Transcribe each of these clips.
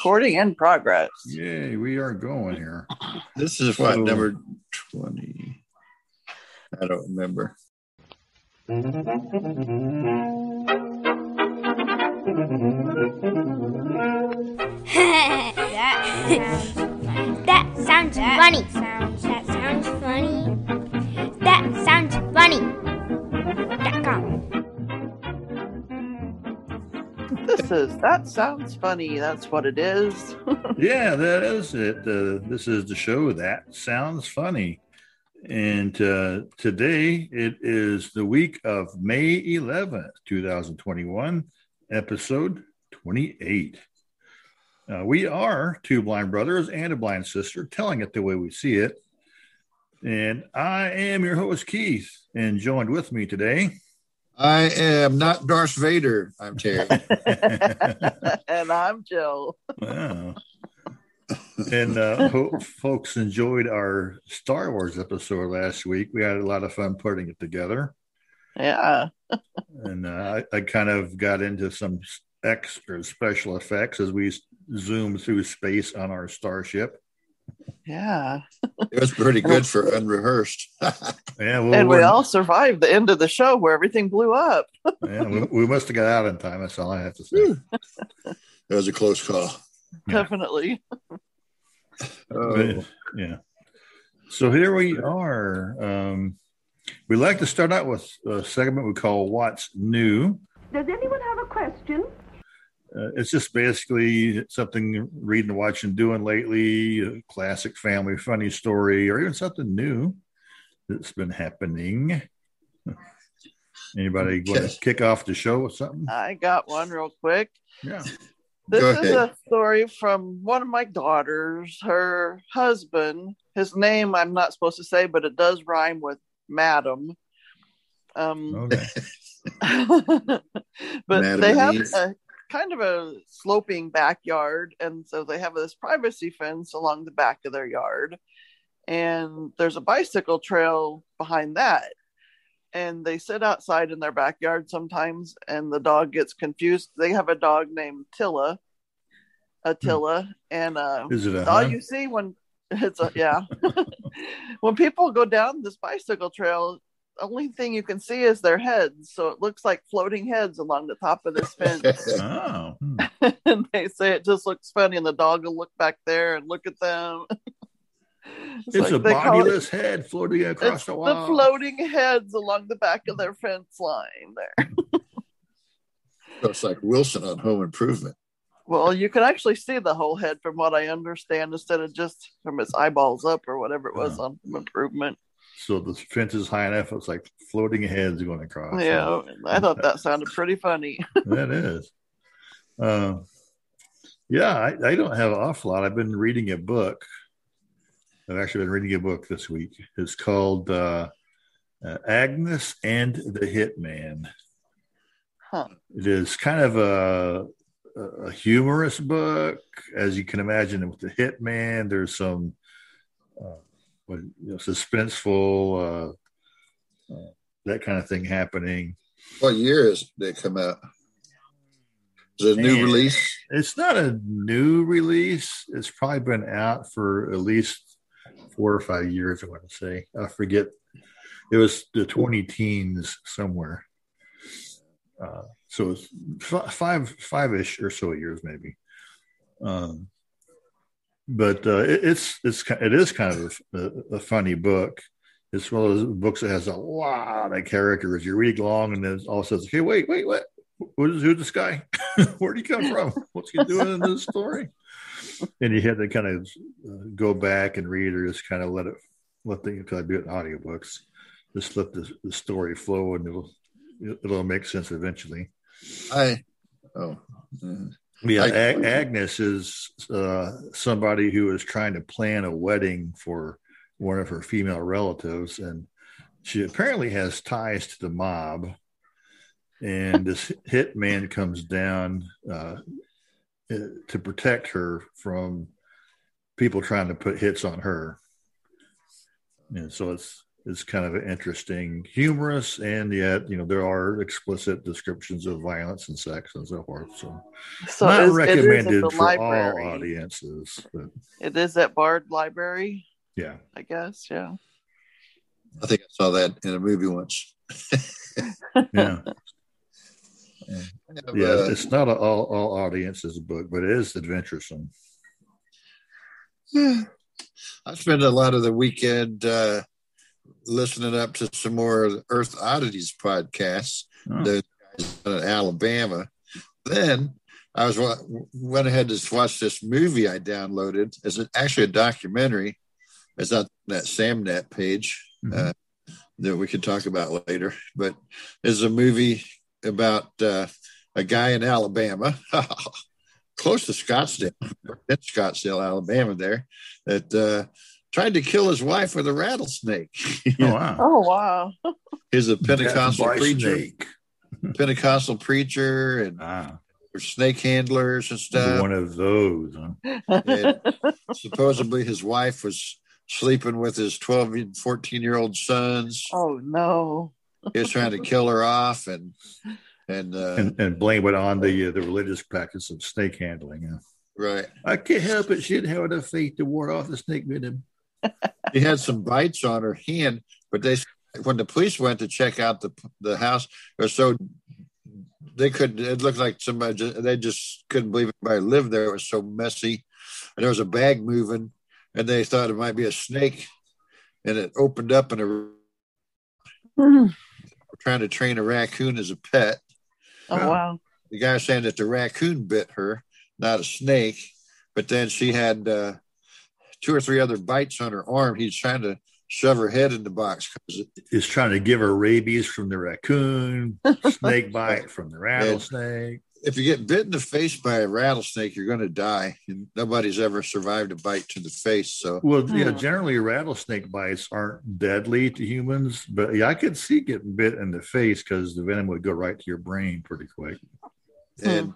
Recording in progress. Yay, we are going here. This is what So- number twenty. I don't remember. that, that sounds funny. that sounds funny. That sounds funny. Dot com. This is that sounds funny. That's what it is. Yeah, that is it. Uh, this is the show that sounds funny. And uh, today it is the week of May 11th, 2021, episode 28. Uh, we are two blind brothers and a blind sister telling it the way we see it. And I am your host, Keith, and joined with me today. I am not Darth Vader. I'm Terry. and I'm Jill. Wow. And uh, hope folks enjoyed our Star Wars episode last week. We had a lot of fun putting it together. Yeah. And uh, I, I kind of got into some extra special effects as we zoomed through space on our starship. Yeah. it was pretty good for unrehearsed. Yeah, well, And we we're- all survived the end of the show where everything blew up. yeah, we, we must have got out in time. That's all I have to say. it was a close call. Yeah. Definitely. Oh, But, yeah. So here we are. Um, we like to start out with a segment we call What's New. Does anyone have a question? Uh, it's just basically something reading, watching, doing lately, a classic family funny story, or even something new that's been happening. Anybody want to kick off the show with something? I got one real quick. Yeah. This is a story from one of my daughters. Her husband, his name I'm not supposed to say, but it does rhyme with Madam. Um, Okay. but Madam they have a kind of a sloping backyard, and so they have this privacy fence along the back of their yard, and there's a bicycle trail behind that. And they sit outside in their backyard sometimes, and the dog gets confused. They have a dog named Tilla, Attila, and uh, Is it all hun? you see when it's a yeah when people go down this bicycle trail only thing you can see is their heads so it looks like floating heads along the top of this fence Oh, hmm. and they say it just looks funny and the dog will look back there and look at them it's like a they call it- head floating across it's the the floating heads along the back of their fence line there it's like Wilson on Home Improvement. well you can actually see the whole head from what i understand instead of just from his eyeballs up or whatever it was Oh. on improvement so the fence is high enough. It's like floating heads going across. yeah i thought that sounded pretty funny that is. Uh, yeah, I, I don't have an awful lot. I've been reading a book. I've actually been reading a book this week. It's called uh, uh, Agnes and the Hitman. huh It is kind of a, a humorous book, as you can imagine. With the Hitman, there's some uh, what, you know, suspenseful, uh, uh, that kind of thing happening. What year is it come out? Is it a new Man. release? It's not a new release. It's probably been out for at least four or five years. I want to say. I forget. It was the twenty teens somewhere. Uh, so it's five five ish or so years maybe. Um, but uh, it, it's it's it is kind of a, a funny book. It's one of those books that has a lot of characters. You read along, and then all a sudden, okay, wait, wait, what? Who's, who's this guy? Where'd he come from? What's he doing in this story? And you had to kind of uh, go back and read, or just kind of let it let the because I do it in audiobooks. Just let the, the story flow, and it'll it'll make sense eventually. I oh mm. Yeah, Ag- Agnes is uh, somebody who is trying to plan a wedding for one of her female relatives, and she apparently has ties to the mob. And this hitman comes down uh, uh, to protect her from people trying to put hits on her. And so it's is kind of interesting, humorous, and yet you know there are explicit descriptions of violence and sex and so forth. So, So not is- it is at recommended the for library. all audiences, but It is at Bard Library, yeah. I guess. Yeah. I think I saw that in a movie once. Yeah, I have, yeah. uh, It's not a all all audiences book, but it is adventuresome. I spent a lot of the weekend uh, listening up to some more Earth Oddities podcasts. Oh. The guys of Alabama. Then I was wa- went ahead to watch this movie I downloaded. It's actually a documentary. It's on that Samnet page Mhm. uh, that we could talk about later. But it's a movie about uh, a guy in Alabama, close to Scottsboro, in Scottsboro, Alabama, there that uh, tried to kill his wife with a rattlesnake. Oh wow! Oh, wow. He's a Pentecostal By preacher, snake. Pentecostal preacher, and Ah, snake handlers and stuff. one of those. Huh? Supposedly, his wife was sleeping with his 12 and 14 year old sons. oh, no. He was trying to kill her off, and and, uh, and, and blame it on the uh, the religious practice of snake handling. huh? right. I can't help it. She didn't have enough faith to ward off the snake venom. She had some bites on her hand, but they when the police went to check out the the house, it was so they could. It looked like somebody. Just, they just couldn't believe anybody lived there. It was so messy, and there was a bag moving, and they thought it might be a snake, and it opened up, and a oh, trying to train a raccoon as a pet. Oh wow. The guy saying that the raccoon bit her, not a snake, but then she had uh, two or three other bites on her arm. He's trying to shove her head in the box because Is trying to give her rabies from the raccoon, snake bite from the rattlesnake. if you get bit in the face by a rattlesnake, you're going to die. And nobody's ever survived a bite to the face. So Well, yeah, generally rattlesnake bites aren't deadly to humans, but yeah, I could see getting bit in the face because the venom would go right to your brain pretty quick. and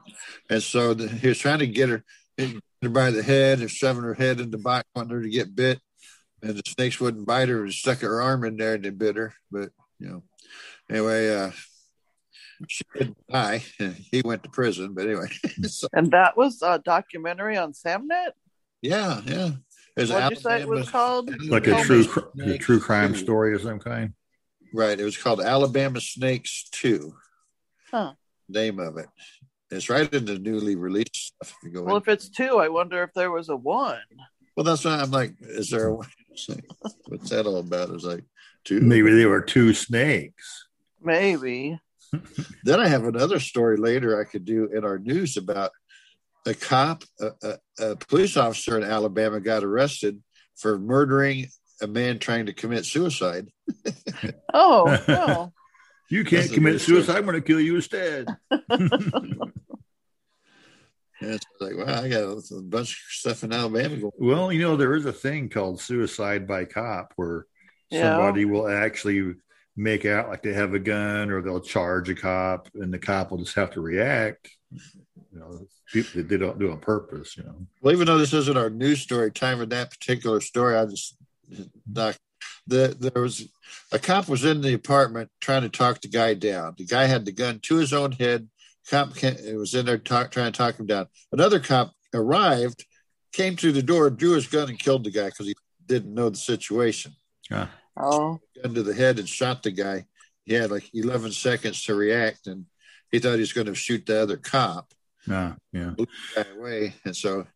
and so the, he was trying to get her, get her by the head and shoving her head in the box, wanting her to get bit. And the snakes wouldn't bite her and stuck her arm in there and they bit her. But you know, anyway, uh, she didn't die. He went to prison. But anyway, so, And that was a documentary on Samnet? yeah, yeah. There's What'd you say it was called? Like a true, a true crime story of some kind. Right. It was called Alabama Snakes 2. Huh. Name of it. It's right in the newly released stuff. If you go Well, in. if it's two, I wonder if there was a one. well, that's why I'm like, is there a one? like, what's that all about? It's like two. Maybe there were two snakes. Maybe. Then I have another story later I could do in our news about a cop, a, a, a police officer in Alabama got arrested for murdering a man trying to commit suicide. Oh, no. You can't commit suicide. I'm going to kill you instead. And it's like, wow, I got a bunch of stuff in Alabama going. well, you know, there is a thing called suicide by cop where Yeah. somebody will actually make out like they have a gun or they'll charge a cop and the cop will just have to react. You know, people they don't do on purpose, you know. Well, even though this isn't our news story, time of that particular story, I just doc, the, there was a cop was in the apartment trying to talk the guy down. The guy had the gun to his own head. Cop can was in there talk, trying to talk him down. Another cop arrived, came through the door, drew his gun, and killed the guy because he didn't know the situation. Ah, Oh, Gun to the head and shot the guy. He had like 11 seconds to react, and he thought he was going to shoot the other cop ah, yeah. guy away. And so,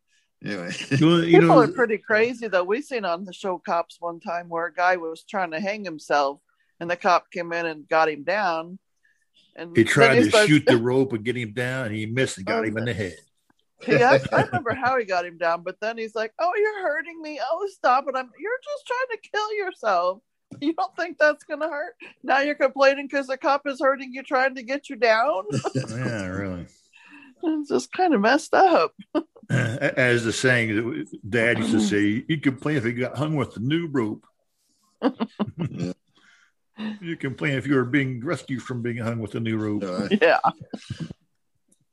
anyway. Well, you people know, are pretty crazy, though. We've seen on the show Cops one time where a guy was trying to hang himself, and the cop came in and got him down. And he tried to starts- shoot the rope and get him down, and he missed and got Oh, him in the head. Yeah, I, I remember how he got him down, but then he's like, "Oh, you're hurting me. Oh, stop it! I'm. You're just trying to kill yourself. You don't think that's gonna hurt? Now you're complaining because the cop is hurting you, trying to get you down. Yeah, really. it's just kind of messed up. As the saying that Dad used to say, you complain if you got hung with the new rope. Yeah. You complain if you were being rescued from being hung with a new rope. Uh, Yeah.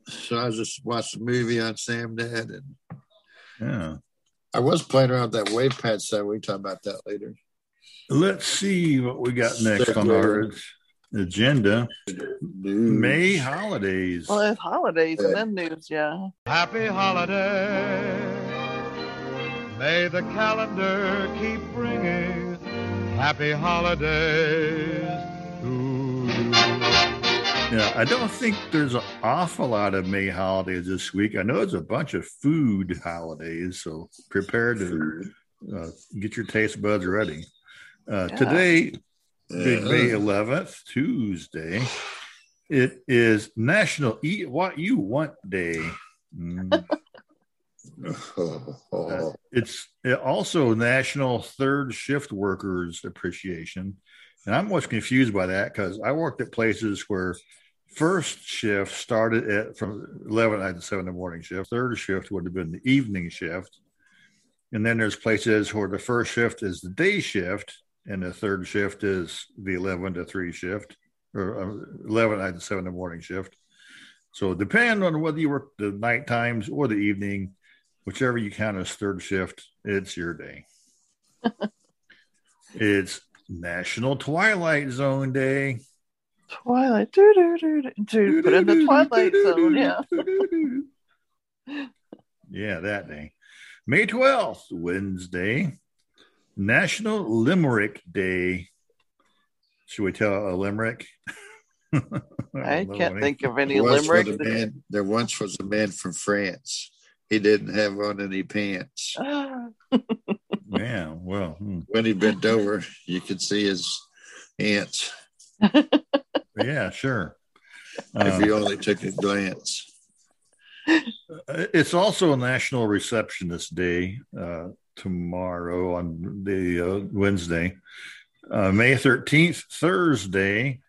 so I just watched a movie on Samnet, and Yeah. I was playing around with that wave pad stuff. We can talk about that later. Let's see what we got next on our agenda. May holidays. Well, it's holidays and then news, yeah. Happy holiday. May the calendar keep bringing happy holidays to you. Yeah, I don't think there's an awful lot of May holidays this week. I know it's a bunch of food holidays, so prepare to uh, get your taste buds ready. Uh, Yeah. Today, Big Yeah. May 11th, Tuesday, it is National Eat What You Want Day. Mm. Uh, it's also National Third Shift Workers Appreciation. And I'm most confused by that because I worked at places where first shift started at from 11 at 7 in the morning shift. Third shift would have been the evening shift. And then there's places where the first shift is the day shift and the third shift is the 11 to 3 shift or uh, 11 at 7 in the morning shift. So depending on whether you work the night times or the evening, whichever you count as third shift, it's your day. it's National Twilight Zone Day. Twilight. Doo, doo, doo, doo, doo. Put in the Twilight Zone, yeah. yeah, that day. May 12th, Wednesday, National Limerick Day. Should we tell a limerick? I don't can't think of any There limerick. man, there once was a man from France. He didn't have on any pants. Yeah, well, hmm. When he bent over, you could see his ants yeah, sure. if you only took a glance. It's also a National Receptionist Day uh, tomorrow on the uh, Wednesday, uh, May thirteenth, Thursday.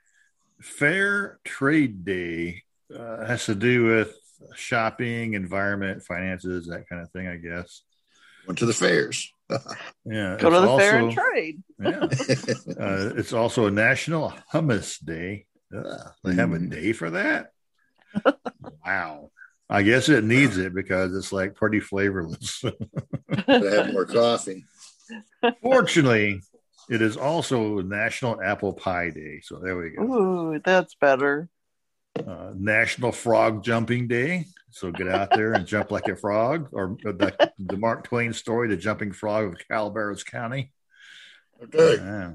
Fair Trade Day uh, has to do with shopping, environment, finances, that kind of thing. I guess. Went to the fairs. Yeah. Go to it's the fair and trade. Yeah. Uh, it's also a National Hummus Day. Ugh, they have a Mm. day for that. wow. I guess it needs it because it's like pretty flavorless. to have more coffee. Fortunately, it is also National Apple Pie Day. So there we go. Ooh, that's better. Uh, National Frog Jumping Day. So get out there and jump like a frog, or the, the Mark Twain story, The Jumping Frog of Calaveras County. Okay. Yeah.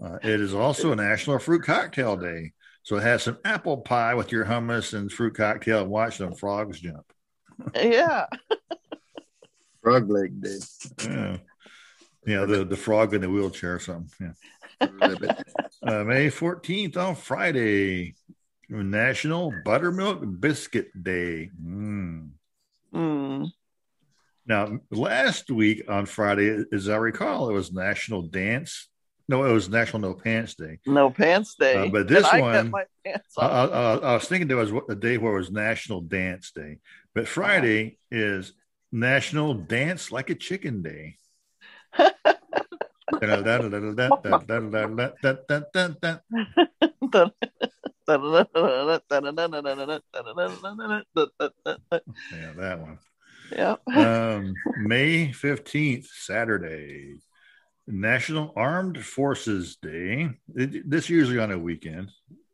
Uh, it is also a National Fruit Cocktail Day. So it has some apple pie with your hummus and fruit cocktail and watch some frogs jump. Yeah. Frog leg day. Yeah. Yeah, the, the frog in the wheelchair or something. Yeah. Uh, May 14th on Friday, National Buttermilk Biscuit Day. Mm. Mm. Now, last week on Friday, as I recall, it was National Dance. No, it was National No Pants Day. No pants day. Uh, but this And one- kept my pants I. I, I- I was thinking there was a day where it was National Dance Day, but Friday is National Dance Like a Chicken Day. Yeah, that one. yeah. Um, May 15th, Saturday, National Armed Forces Day. It- this usually on a weekend.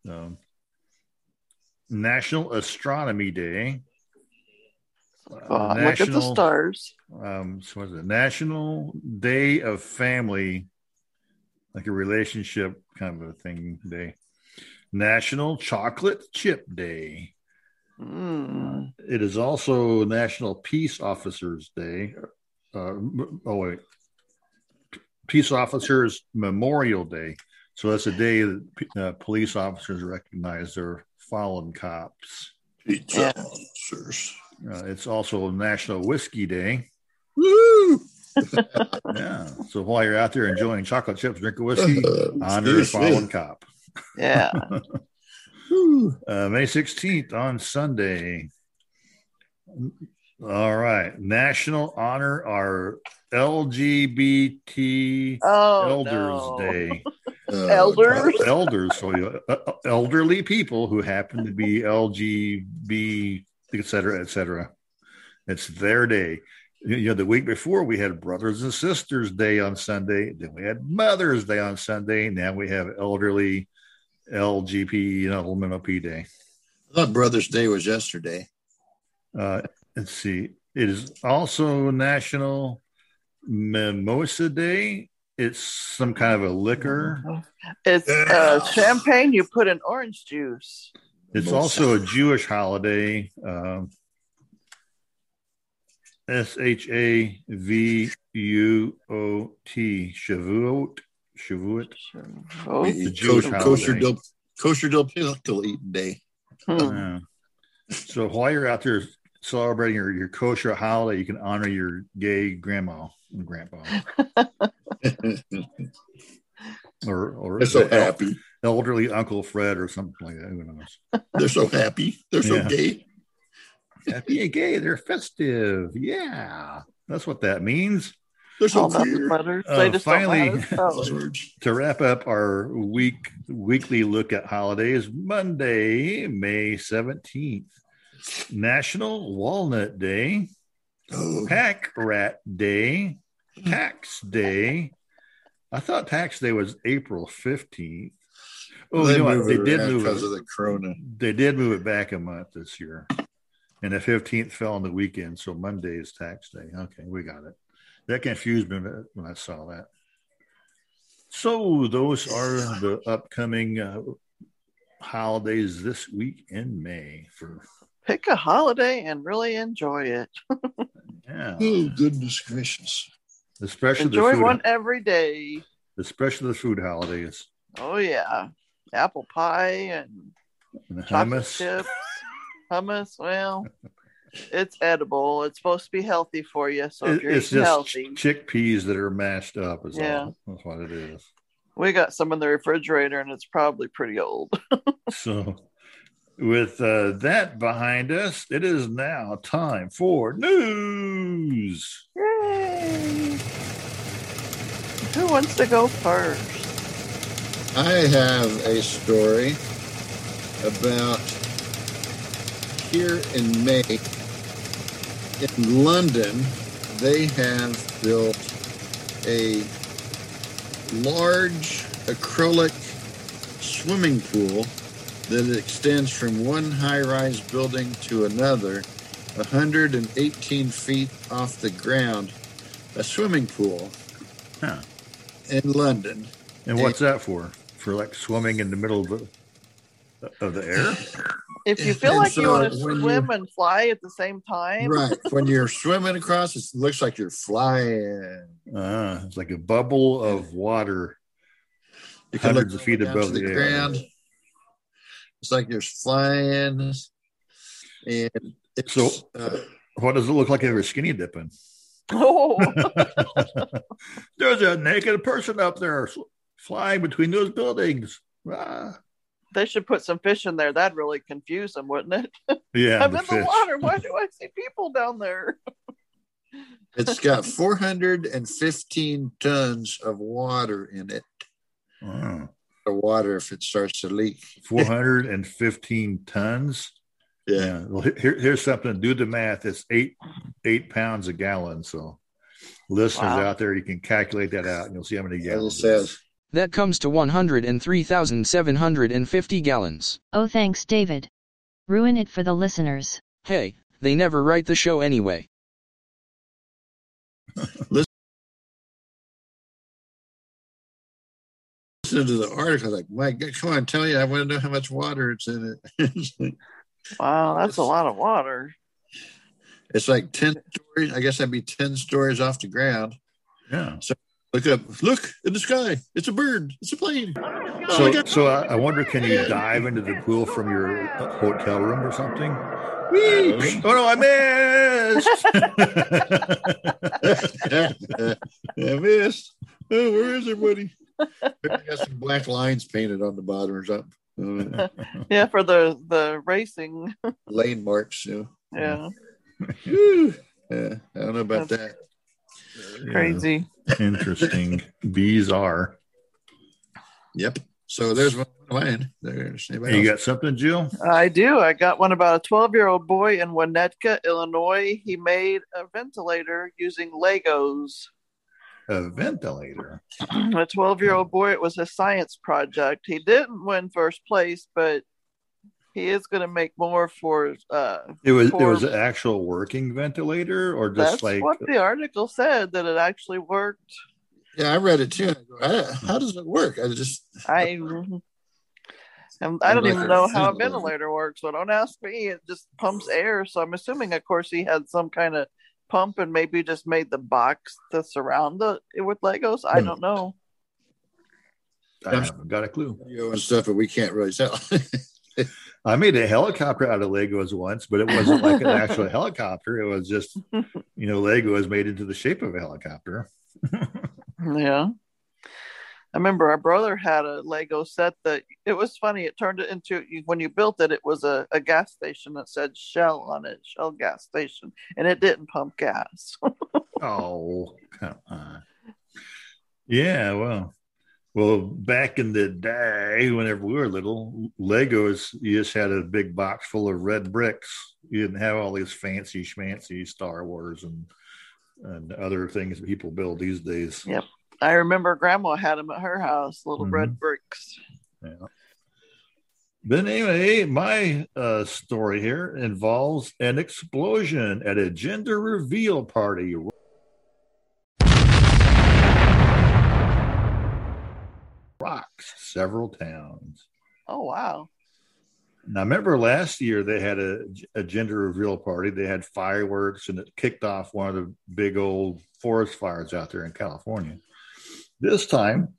Um, National Astronomy Day. Oh, look at the stars. um, so what is it? National Day of Family, like a relationship kind of a thing day. National Chocolate Chip Day. Mm. It is also National Peace Officers Day. Uh, oh wait, Peace Officers Memorial Day. So that's a day that uh, police officers recognize their fallen cops. Pizza Yeah. officers. Uh, it's also National Whiskey Day. Woo! Yeah. So while you're out there enjoying chocolate chips, drink a whiskey, honor a fallen cop. Yeah. Uh, May 16th on Sunday. All right. National Honor our LGBT Oh, Elders no. Day. Uh, Elders? Elders, so uh, uh, elderly people who happen to be LGB, et cetera, et cetera. It's their day. You know, the week before we had Brothers and Sisters Day on Sunday. Then we had Mother's Day on Sunday. Now we have Elderly LGP and LMNOP Day. I thought Brothers' Day was yesterday. Uh, let's see. It is also National Mimosa Day. It's some kind of a liquor. It's uh, champagne you put in orange juice. It's Mimosa. also a Jewish holiday. Um, S H A V U O T, Shavuot. Shavuot. Oh, The Jewish kosher, kosher, holiday. dill, kosher dill pickle eating day. hmm. Yeah. So while you're out there celebrating your, your kosher holiday, you can honor your gay grandma and grandpa, or or They're so happy. elderly Uncle Fred or something like that. Who knows? They're so happy. They're so Yeah. gay. Happy and gay, they're festive. Yeah, that's what that means. They're so all about the queer. Uh, they just finally- don't know how to spell it. George. To wrap up our week weekly look at holidays, Monday, May 17th, National Walnut Day, Oh, Pack Rat Day, Tax Day. I thought Tax Day was April 15th. Oh, they you know They it did move because it. of the corona. They did move it back a month this year. And the 15th fell on the weekend, so Monday is tax day. Okay, we got it. That confused me when I saw that. So those are the upcoming uh, holidays this week in May for Pick a holiday and really enjoy it. yeah, Oh, goodness gracious. especially Enjoy the food, one every day. especially the food holidays. Oh yeah, apple pie and And hummus. chips, hummus. Well, it's edible. It's supposed to be healthy for you. So It- you're it's just healthy, chickpeas that are mashed up. Is Yeah. all. That's what it is. we got some in the refrigerator, and it's probably pretty old. So, with uh, that behind us, it is now time for news. Yay! Who wants to go first? I have a story about here in May in London, they have built a large acrylic swimming pool that extends from one high rise building to another, 118 feet off the ground. A swimming pool Huh. in London. And what's that for? For like swimming in the middle of of the air? If you feel And like you want to swim and fly at the same time, Right. when you're swimming across, it looks like you're flying. Uh, it's like a bubble of water. You can Hundreds of feet above the air. ground. It's like you're flying. And it's, So- uh, What does it look like if you're skinny dipping? oh, There's a naked person up there flying between those buildings. Ah. They should put some fish in there. That'd really confuse them, wouldn't it? Yeah, I'm the in the water. Why do I see people down there? it's got 415 tons of water in it. Oh, The water, if it starts to leak. 415 tons. Yeah. Yeah. Well, here, here's something. Do the math. It's eight eight pounds a gallon. So, listeners Wow. out there, you can calculate that out, and you'll see how many As it gallons. it says. Is. That comes to 103,750 gallons. Oh, thanks, David. Ruin it for the listeners. Hey, they never write the show anyway. Listen to the article, like, my God, come on, tell me, I want to know how much water it's in it. Wow, that's a lot of water. it's like 10 stories. I guess that'd be 10 stories off the ground. Yeah. Look up, look in the sky. It's a bird. It's a plane. Oh So, God. so I, I wonder, can you dive into the pool from your hotel room or something? Whee! Oh no, I missed. I missed. Oh, where is everybody? Maybe got some black lines painted on the bottom or something. Yeah, for the the racing. lane marks. You Yeah. Whew. Yeah, I don't know about that. Crazy. Interesting. Bees are. Yep. So there's one of mine. There's anybody You else? got something, Jill? I do. I got one about a 12 year old boy in Winnetka, Illinois. He made a ventilator using Legos. A ventilator. a 12 year old boy, it was a science project. He didn't win first place, but he is going to make more for. Uh, It was it was an actual working ventilator, or just That's like what the article said that it actually worked. Yeah, I read it too. I go, "Ah, How does it work? I just I and I don't even know how a ventilator. ventilator works, so don't ask me. It just pumps air. So I'm assuming, of course, he had some kind of pump and maybe just made the box to surround the, it with Legos. I Hmm. don't know. I haven't got a clue. video and stuff, but we can't really tell. I made a helicopter out of Legos once, but it wasn't like an actual helicopter. It was just, you know, Lego was made into the shape of a helicopter. Yeah. I remember our brother had a Lego set that it was funny. It turned it into when you built it, it was a, a gas station that said Shell on it, Shell gas station, and it didn't pump gas. Oh, come on. Yeah, well, well, back in the day, whenever we were little, Legos, you just had a big box full of red bricks. You didn't have all these fancy schmancy Star Wars and and other things that people build these days. Yep. I remember grandma had them at her house, little Mhm. red bricks. Yeah. But anyway, my uh, story here involves an explosion at a gender reveal party. Several towns. Oh wow. Now, remember last year they had a, a gender reveal party. They had fireworks and it kicked off one of the big old forest fires out there in California. This time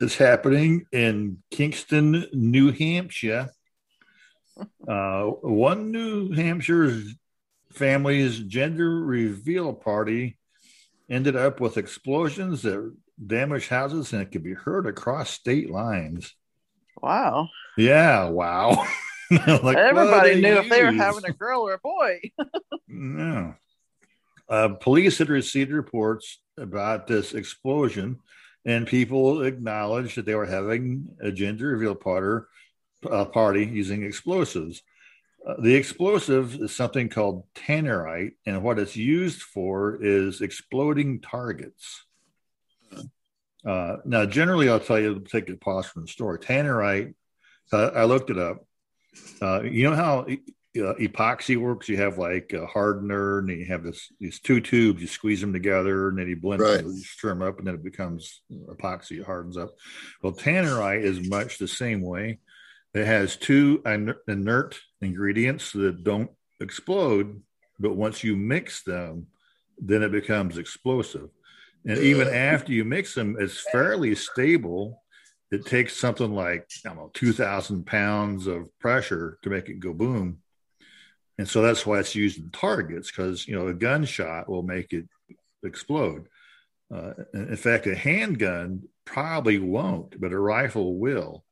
it's happening in Kingston, New Hampshire. Uh, one New Hampshire family's gender reveal party ended up with explosions that damaged houses and it could be heard across state lines. Wow. Yeah, wow. Like, Everybody knew if they were having a girl or a boy. No. Uh, police had received reports about this explosion, and people acknowledged that they were having a gender reveal party, uh, party using explosives. Uh, the explosive is something called tannerite, and what it's used for is exploding targets. Uh, now, generally, I'll tell you, the particular pause from the story. Tannerite, uh, I looked it up. Uh, you know how uh, epoxy works? You have like a hardener, and you have this these two tubes. You squeeze them together, and then you blend Right. them, you stir them up, and then it becomes epoxy. It hardens up. Well, tannerite is much the same way. It has two inert ingredients that don't explode, but once you mix them, then it becomes explosive. And even after you mix them, it's fairly stable. It takes something like, I don't know, 2,000 pounds of pressure to make it go boom. And so that's why it's used in targets because, you know, a gunshot will make it explode. Uh, in fact, a handgun probably won't, but a rifle will.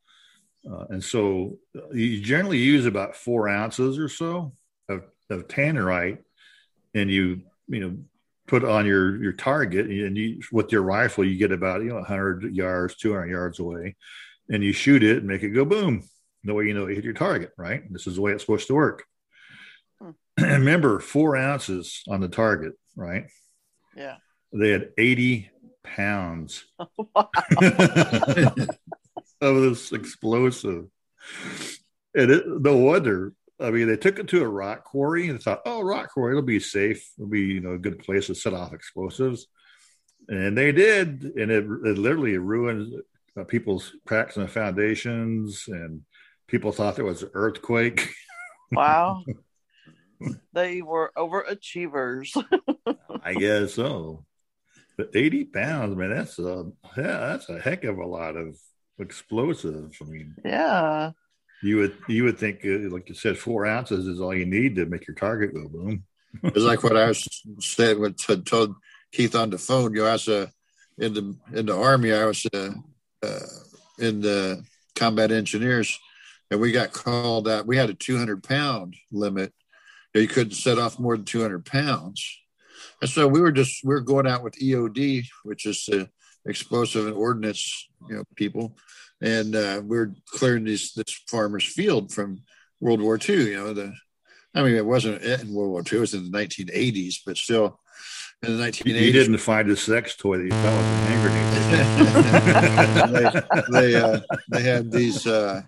Uh, and so you generally use about four ounces or so of, of tannerite, and you you know put on your your target, and you with your rifle you get about you know 100 yards, 200 yards away, and you shoot it and make it go boom. The way you know you hit your target, right? This is the way it's supposed to work. Hmm. And remember, four ounces on the target, right? Yeah. They had 80 pounds Wow. of this explosive. And it, no wonder. I mean, they took it to a rock quarry and thought, "Oh, rock quarry, it'll be safe. It'll be you know a good place to set off explosives." And they did, and it, it literally ruined uh, people's cracks in the foundations, and people thought there was an earthquake. Wow. they were overachievers. I guess so. But eighty pounds, man, that's a yeah, that's a heck of a lot of explosives. I mean, yeah. You would you would think, uh, like you said, four ounces is all you need to make your target go boom. It's like what I said when I told Keith on the phone. You know, I was in the in the army. I was uh, uh, in the combat engineers, and we got called out. We had a 200 pound limit. You couldn't set off more than 200 pounds, and so we were just we were going out with EOD, which is the explosive and ordnance, you know, people, and uh, we are clearing this this farmer's field from World War II. You know, the I mean, it wasn't in World War II; it was in the 1980s, but still, in the 1980s, You didn't find a sex toy that you found was a hand grenade. they they, uh, they had these uh,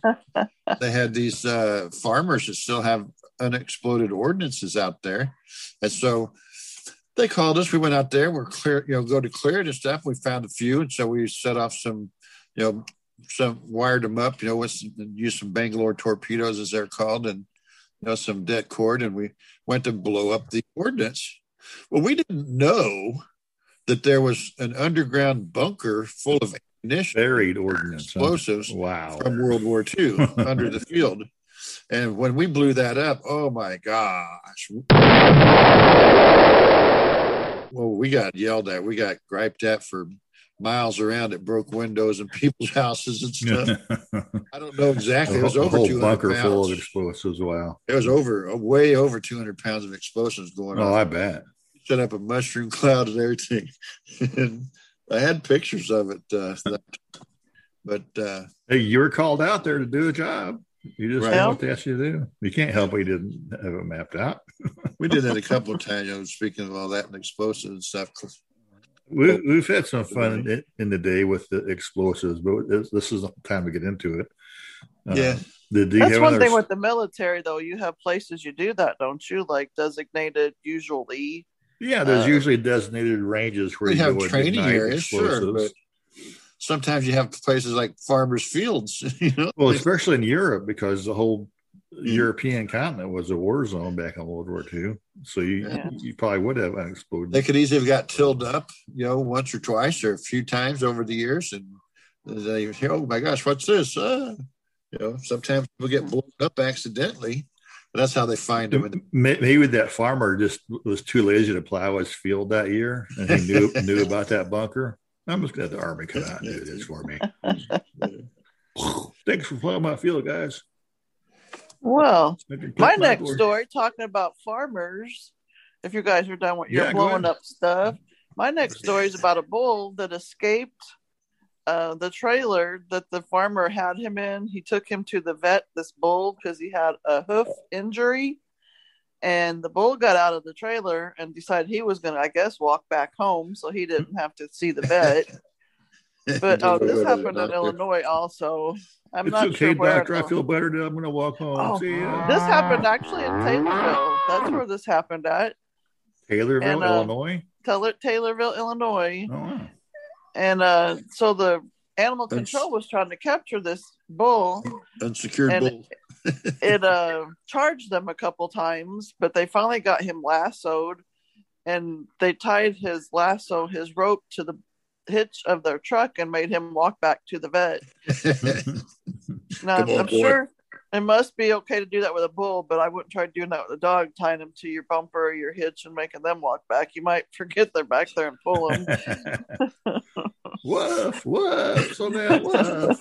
they had these uh, farmers that still have unexploded ordinances out there, and so they called us. We went out there. We're clear, you know, go to clear it and stuff. We found a few, and so we set off some, you know, some wired them up. You know, with some, used some Bangalore torpedoes as they're called, and you know some det cord, and we went to blow up the ordnance. Well, we didn't know that there was an underground bunker full of ammunition, Buried ordnance. explosives Wow. from World War II under the field. And when we blew that up, oh my gosh. Well, we got yelled at. We got griped at for miles around. It broke windows in people's houses and stuff. I don't know exactly. It was a over whole 200 bunker full of pounds. explosives. Wow. It was over, a way over 200 pounds of explosives going Oh, on. Oh, I bet. Set up a mushroom cloud and everything. and I had pictures of it. Uh, but uh, Hey, you were called out there to do a job. You just Right. did what they asked you to do. You can't help we didn't have it mapped out. we did that a couple of times. You know, speaking of all that and explosives and stuff. We, we've had some fun in, in the day with the explosives, but this, this is the time to get into it. Uh, Yeah. Did, do you That's one thing with the military, though. You have places you do that, don't you? Like designated, usually. Yeah, there's uh, usually designated ranges where you have go and training ignite areas, sure, explosives. but sometimes you have places like farmers' fields. You know, Well, especially in Europe, because the whole. European continent was a war zone back in World War II. So you Yeah. you probably would have unexploded. they could easily have got tilled up, you know, once or twice or a few times over the years, and they, oh my gosh, what's this? Uh, you know, sometimes people get blown up accidentally. But that's how they find them. Maybe that farmer just was too lazy to plow his field that year, and he knew knew about that bunker. I'm just glad the army come out and do this for me. Thanks for plowing my field, guys. Well, my next board. story talking about farmers. If you guys are done with your Yeah, go blowing up stuff, my next story is about a bull that escaped uh, the trailer that the farmer had him in. He took him to the vet, this bull, because he had a hoof injury. And the bull got out of the trailer and decided he was going to, I guess, walk back home so he didn't have to see the vet. But oh, this happened in Illinois also. I'm it's not okay, sure where. doctor. I feel better now. I'm going to walk home. Oh, See ya. This happened actually in Taylorville. That's where this happened at. Taylorville, and, uh, Illinois. Taylor, Taylorville, Illinois. Oh, wow. And uh, so the animal That's- control was trying to capture this bull. unsecured And- bull. It uh, charged them a couple times, but they finally got him lassoed and they tied his lasso, his rope to the hitch of their truck and made him walk back to the vet. Now, on, I'm boy. sure it must be okay to do that with a bull, but I wouldn't try doing that with a dog, tying them to your bumper or your hitch and making them walk back. You might forget they're back there and pull them. woof, woof. So now, woof.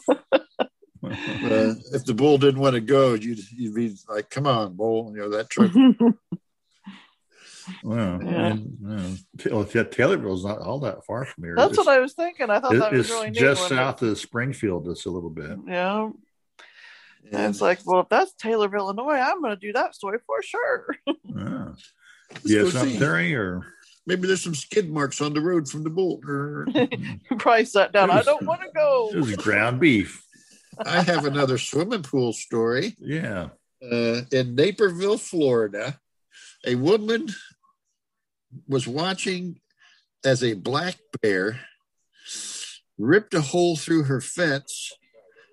Uh, if the bull didn't want to go, you'd you'd be like, "Come on, bull!" You know that truck. Wow. Yeah. And, well, yeah, Taylorville's not all that far from here. That's It's- what I was thinking. I thought it- that was it's really neat. just when south of Springfield, just a little bit. Yeah. And And it's like, well, if that's Taylorville, Illinois, I'm going to do that story for sure. Ah. let's Yeah, go something, see. Terry, or Maybe there's some skid marks on the road from the bull. you probably sat down. I don't want to go. it was ground beef. I have another swimming pool story. Yeah. uh, in Naperville, Florida, a woman was watching as a black bear ripped a hole through her fence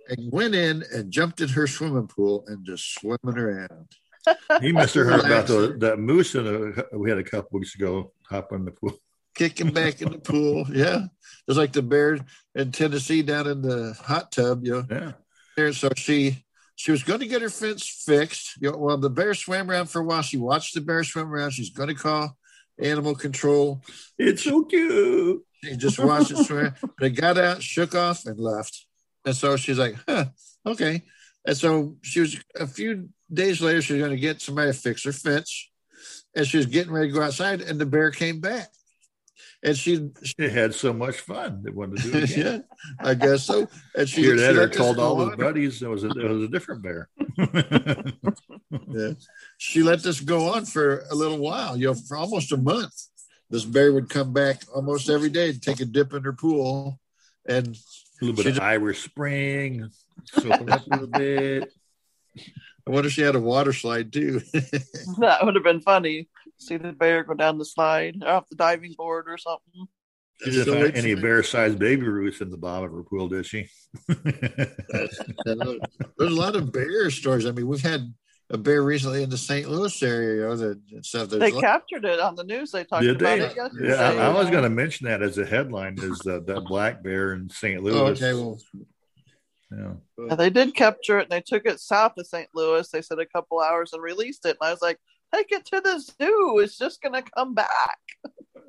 and went in and jumped in her swimming pool and just swimming around. He must have heard about the, that moose in a, we had a couple weeks ago hop in the pool. Kicking back in the pool. Yeah. Just like the bear in Tennessee down in the hot tub, you know. Yeah. there. So she she was going to get her fence fixed. You know, well, the bear swam around for a while. She watched the bear swim around. She's going to call animal control. It's so cute. She just watched it swim. But it got out, shook off, and left. And so she's like, huh, okay. And so she was a few days later, she was going to get somebody to fix her fence. And she was getting ready to go outside, and the bear came back. And she, They had so much fun. They wanted to do it again. yeah, I guess so. And she, Either she that or let this told all his buddies it was a, it was a different bear. Yeah. She let this go on for a little while, you know, for almost a month. This bear would come back almost every day to take a dip in her pool. And a little bit of just- Irish Spring, soak it up a little bit. I wonder if she had a water slide too. That would have been funny. See the bear go down the slide or off the diving board or something. She didn't So find any bear-sized baby roots in the bottom of her pool, did she? There's a lot of bear stories. I mean, we've had a bear recently in the St. Louis area, you know, that and stuff. They a lot- captured it on the news. They talked Did about they? it yesterday. Yeah, I, I was going to mention that as a headline is that, that black bear in St. Oh, Louis. Oh, okay, well, yeah. Yeah, they did capture it and they took it south of St. Louis. They said a couple hours and released it. And I was like, take it to the zoo. It's just going to come back.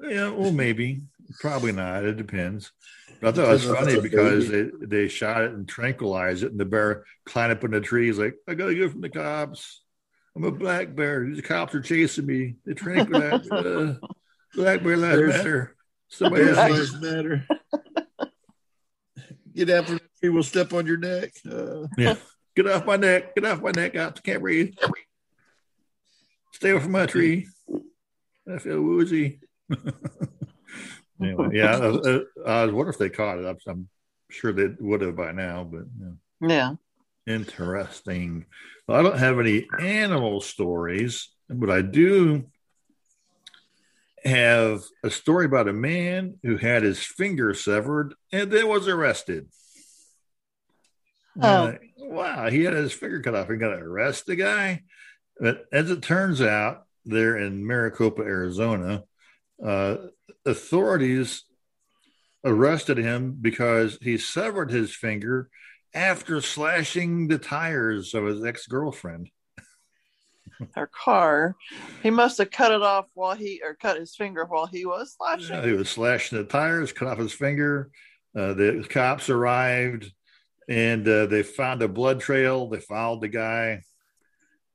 Yeah, well, maybe, probably not. It depends. But I thought it was funny if it's a because they, they shot it and tranquilized it, and the bear climbed up in the trees like, "I gotta get from the cops. I'm a black bear. These cops are chasing me. They tranquilized uh, black bear lives There's- matter. Somebody bears else lives matter. Get out from the tree, we'll step on your neck. Uh, Yeah. Get off my neck. Get off my neck. I can't breathe. Stay away from my tree. I feel woozy. anyway, yeah. I, I, I was wondering if they caught it. I'm, I'm sure they would have by now, but yeah. Yeah. interesting. Well, I don't have any animal stories, but I do have a story about a man who had his finger severed and then was arrested. Oh. Uh, wow, he had his finger cut off. He got to arrest the guy. But as it turns out, there in Maricopa, Arizona, uh, authorities arrested him because he severed his finger after slashing the tires of his ex girlfriend. Her car. He must have cut it off while he, or cut his finger while he was slashing. Uh, he was slashing the tires, cut off his finger. Uh, the cops arrived and uh, they found a blood trail. They followed the guy.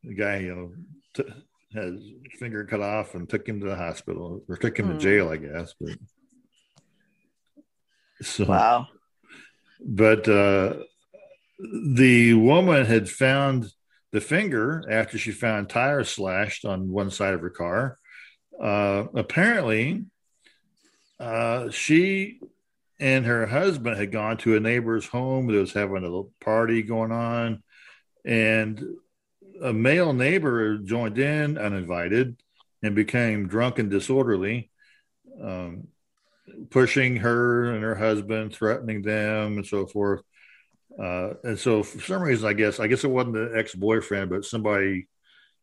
The guy, you know, t- had his finger cut off and took him to the hospital or took him Hmm. to jail, I guess. But so, Wow. but uh, the woman had found the finger after she found tires slashed on one side of her car. Uh, apparently, uh, she and her husband had gone to a neighbor's home that was having a little party going on, and a male neighbor joined in uninvited and became drunk and disorderly. Um, pushing her and her husband, threatening them, and so forth. Uh, and so, for some reason, I guess I guess it wasn't the ex boyfriend, but somebody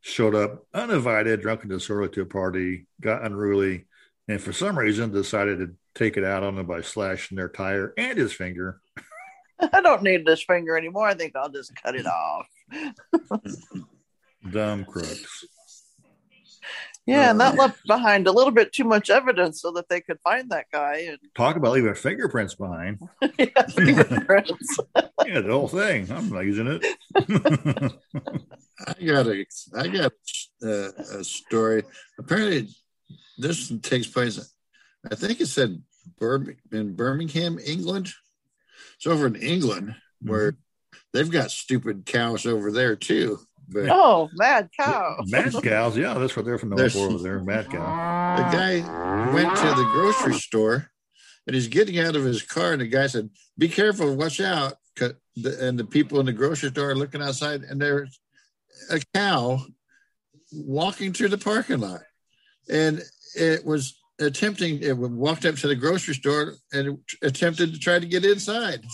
showed up uninvited, drunk and disorderly to a party, got unruly, and for some reason decided to take it out on them by slashing their tire and his finger. I don't need this finger anymore. I think I'll just cut it off. Dumb crooks. Yeah, and that left behind a little bit too much evidence so that they could find that guy and Talk about leaving fingerprints behind. yeah, fingerprints. Yeah, the whole thing. I'm not using it. I got a, I got a, a story. Apparently, this takes place. I think it said Bir- in Birmingham, England. It's over in England where mm-hmm. They've got stupid cows over there too. But Oh, mad cow. Mad cows. Yeah, that's what they're from the There's- for over there. Mad cow. the guy went to the grocery store and he's getting out of his car, and the guy said, "Be careful, watch out. And the people in the grocery store are looking outside, and there's a cow walking through the parking lot, and it was attempting. It walked up to the grocery store and attempted to try to get inside.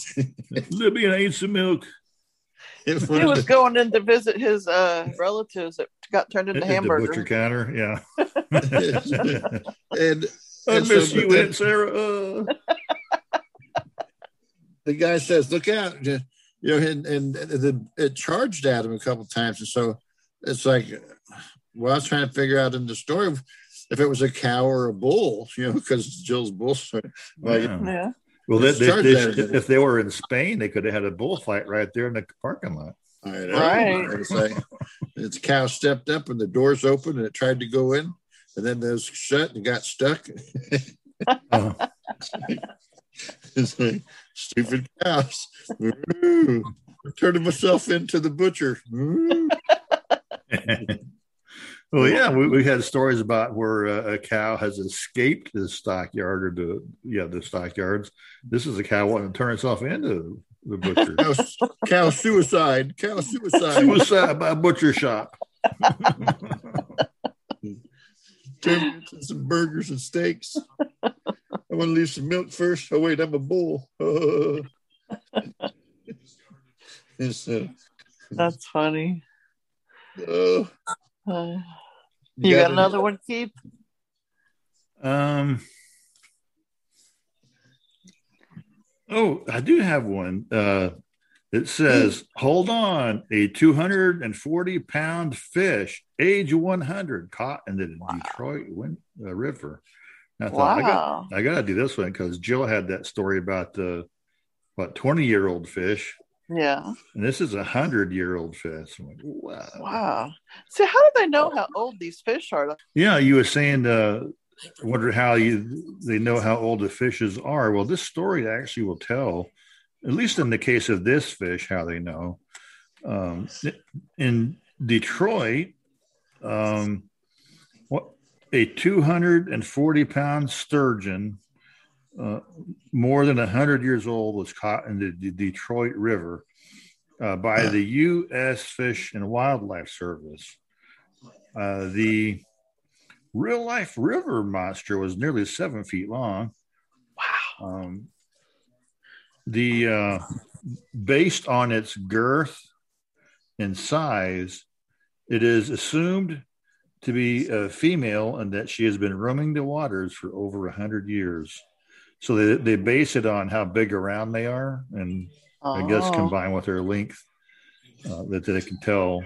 Libby, I need some milk. It He was going in to visit his uh, relatives that got turned into At the hamburger. butcher counter. Yeah. and I and so- miss but you, then- Aunt Sarah. Uh, the guy says, "Look out!" You know, and, and the, it charged at him a couple times, and so it's like, well, I was trying to figure out in the story if it was a cow or a bull, you know, because Jill's bull. Like, Yeah. Yeah. Well, they, It's they, they should- if they were in Spain, they could have had a bullfight right there in the parking lot. I know. Right. It's like its cow stepped up and the doors opened and it tried to go in, and then those shut and got stuck. Oh, It's like, stupid cows. Ooh, I'm turning myself into the butcher. Ooh. well, yeah, we, we had stories about where uh, a cow has escaped the stockyard or the yeah the stockyards. This is a cow wanting to turn itself into the butcher. Cow, cow suicide. Cow suicide. Suicide by a butcher shop. Turn into some burgers and steaks. I want to leave some milk first. Oh wait, I'm a bull. Uh, uh, That's funny. uh, Uh, you got another one, Keith? Um. Oh, I do have one. Uh, it says, "Hold on, a 240 pound fish, age 100, caught in the Detroit Win- uh, River." And I thought, I got, Wow. I got to do this one because Jill had that story about the what 20 year old fish, Yeah. and this is a hundred year old fish. Like, wow. Wow. So how do they know how old these fish are? Yeah, you were saying, uh, I wonder how you they know how old the fishes are. Well, this story actually will tell, at least in the case of this fish, how they know. Um, in Detroit, um, what a 240 pound sturgeon, uh, more than 100 years old, was caught in the, the Detroit River uh, by the U.S. Fish and Wildlife Service. Uh, the real life river monster was nearly seven feet long. Wow. Um, the uh, based on its girth and size, it is assumed to be a female and that she has been roaming the waters for over a hundred years. So they, they base it on how big around they are, and I guess Oh. combined with their length, uh, that they can tell.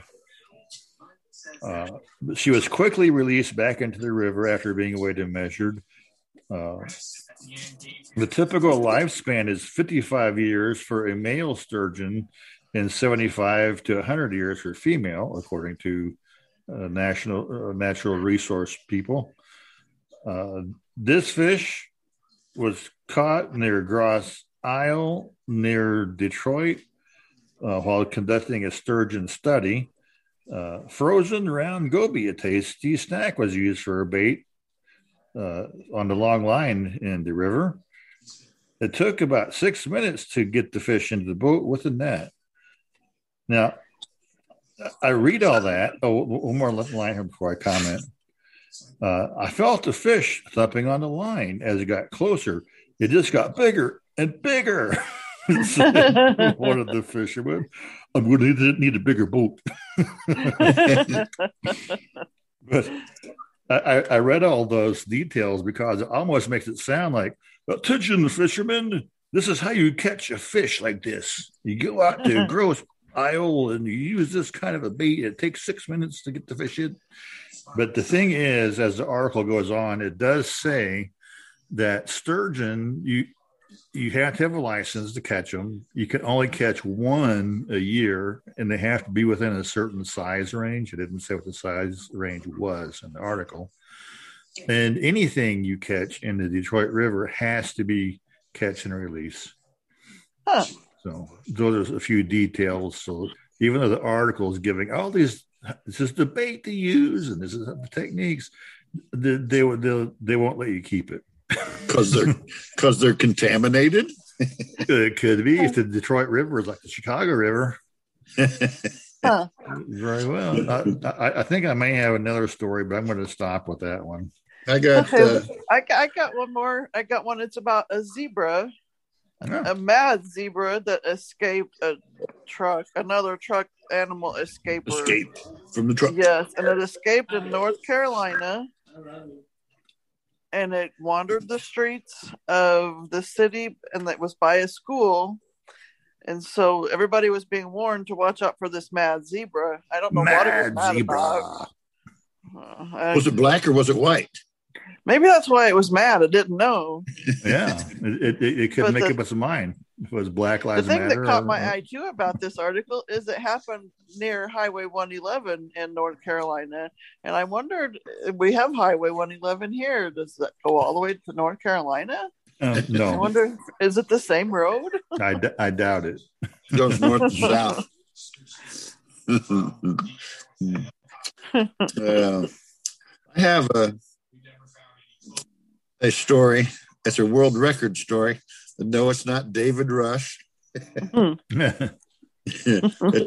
Uh, but she was quickly released back into the river after being weighed and measured. Uh, the typical lifespan is 55 years for a male sturgeon and 75 to 100 years for female, according to uh, national uh, natural resource people. Uh, this fish was caught near Grosse Ile near Detroit uh, while conducting a sturgeon study. Uh, frozen round goby, a tasty snack, was used for a bait uh, on the long line in the river. It took about six minutes to get the fish into the boat with a net. Now, I read all that. Oh, one more line here before I comment. Uh, I felt the fish thumping on the line as it got closer. It just got bigger and bigger. One of the fishermen, I'm going to need, a bigger boat. but I, I read all those details because it almost makes it sound like, attention, the fishermen, this is how you catch a fish like this. You go out to a Grosse Ile and you use this kind of a bait. It takes six minutes to get the fish in. But the thing is, as the article goes on, it does say that sturgeon, you you have to have a license to catch them. You can only catch one a year, and they have to be within a certain size range. It didn't say what the size range was in the article. And anything you catch in the Detroit River has to be catch and release. Huh. So those are a few details. So even though the article is giving all these, this is the bait to use and this is the techniques, they they, will- they'll- they won't let you keep it. because they're because they're contaminated. It could be if the Detroit River is like the Chicago River. Huh. Very well. I, I, I think I may have another story, but I'm going to stop with that one. I got Okay, uh, I, I got one more. I got one. It's about a zebra, Yeah. a mad zebra that escaped a truck, another truck animal escaper. escape from the truck. Yes, and it escaped in North Carolina, and it wandered the streets of the city, and it was by a school. And so everybody was being warned to watch out for this mad zebra. I don't know what it was Mad mad zebra. about. Uh, Was it black or was it white? maybe that's why it was mad. I didn't know. Yeah, it, it, it could But make the- up its mind. Was Black Lives Matter. The thing Matter. that caught my eye too about this article is it happened near Highway 111 in North Carolina, and I wondered we have Highway 111 here. Does that go all the way to North Carolina? Um, I wonder, is it the same road? I, d- I doubt it. goes north and south. Uh, I have a a story. It's a world record story. No, it's not David Rush. it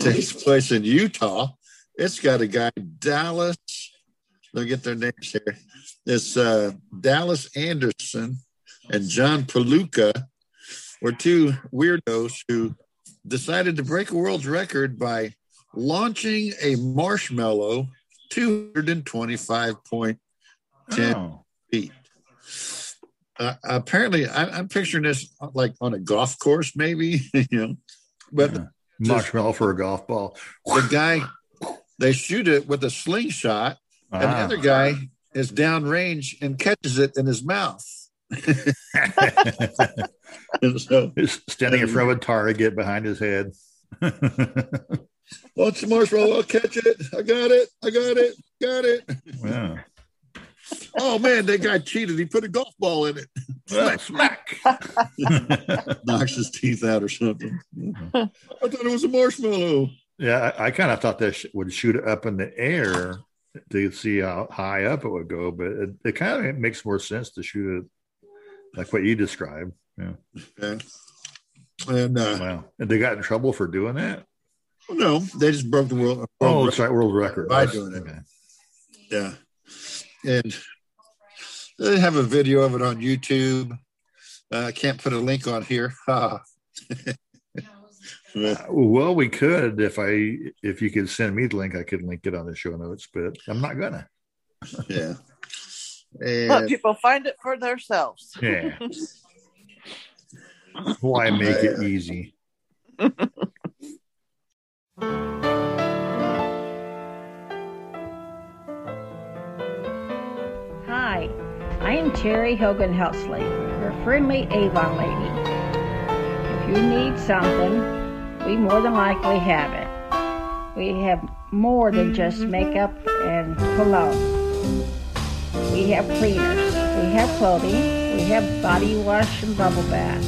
takes place in Utah. It's got a guy Dallas. Let me get their names here. It's uh, Dallas Anderson and John Paluca were two weirdos who decided to break a world record by launching a marshmallow 225.10 oh. feet. Uh, apparently, I, I'm picturing this like on a golf course, maybe, you know, but Yeah. Marshmallow for a golf ball. the guy they shoot it with a slingshot and the Ah. other guy is downrange and catches it in his mouth and so He's standing in front of a target behind his head. what's the marshmallow i'll catch it i got it i got it got it yeah. Oh man that guy cheated he put a golf ball in it Well, smack. knocks his teeth out or something i thought it was a marshmallow yeah, I, I kind of thought that sh- would shoot it up in the air to see how high up it would go, but it, it kind of makes more sense to shoot it like what you described. Yeah. okay. and uh Wow. And they got in trouble for doing that? no they just broke the world, world Oh, record. it's right. World record. By doing it. okay. Yeah. And they have a video of it on YouTube. Uh, I can't put a link on here. Well, we could if I if you could send me the link, I could link it on the show notes, but I'm not gonna. yeah. Let people find it for themselves. Yeah. Why make it easy? Am Terry Hogan Heltsley, your friendly Avon lady. If you need something, we more than likely have it. We have more than just makeup and cologne. We have cleaners, we have clothing, we have body wash and bubble bath,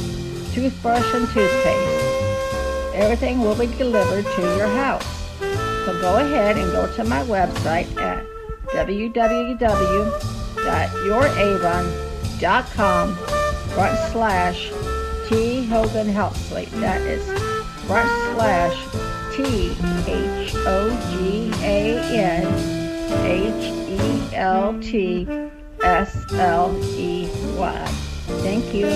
toothbrush and toothpaste. Everything will be delivered to your house. So go ahead and go to my website at www.youravon.com front slash T Hogan Heltsley. That is front slash T H O G A N H E L T S L E Y. Thank you.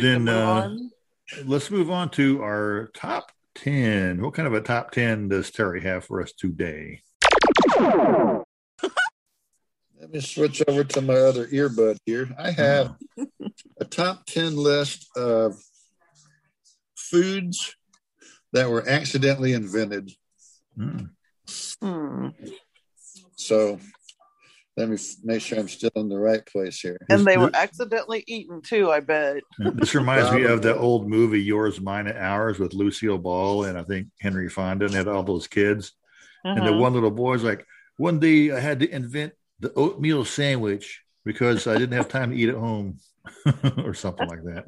Then uh, let's move on to our top ten. What kind of a top ten does Terry have for us today? Let me switch over to my other earbud here. I have a top 10 list of foods that were accidentally invented. Mm. Hmm. So let me f- make sure I'm still in the right place here. And they were accidentally eaten too, I bet. This reminds me of the old movie Yours, Mine, and Ours with Lucille Ball and I think Henry Fonda and had all those kids. And the Uh-huh. one little boy's like, one day I had to invent the oatmeal sandwich because I didn't have time to eat at home or something like that.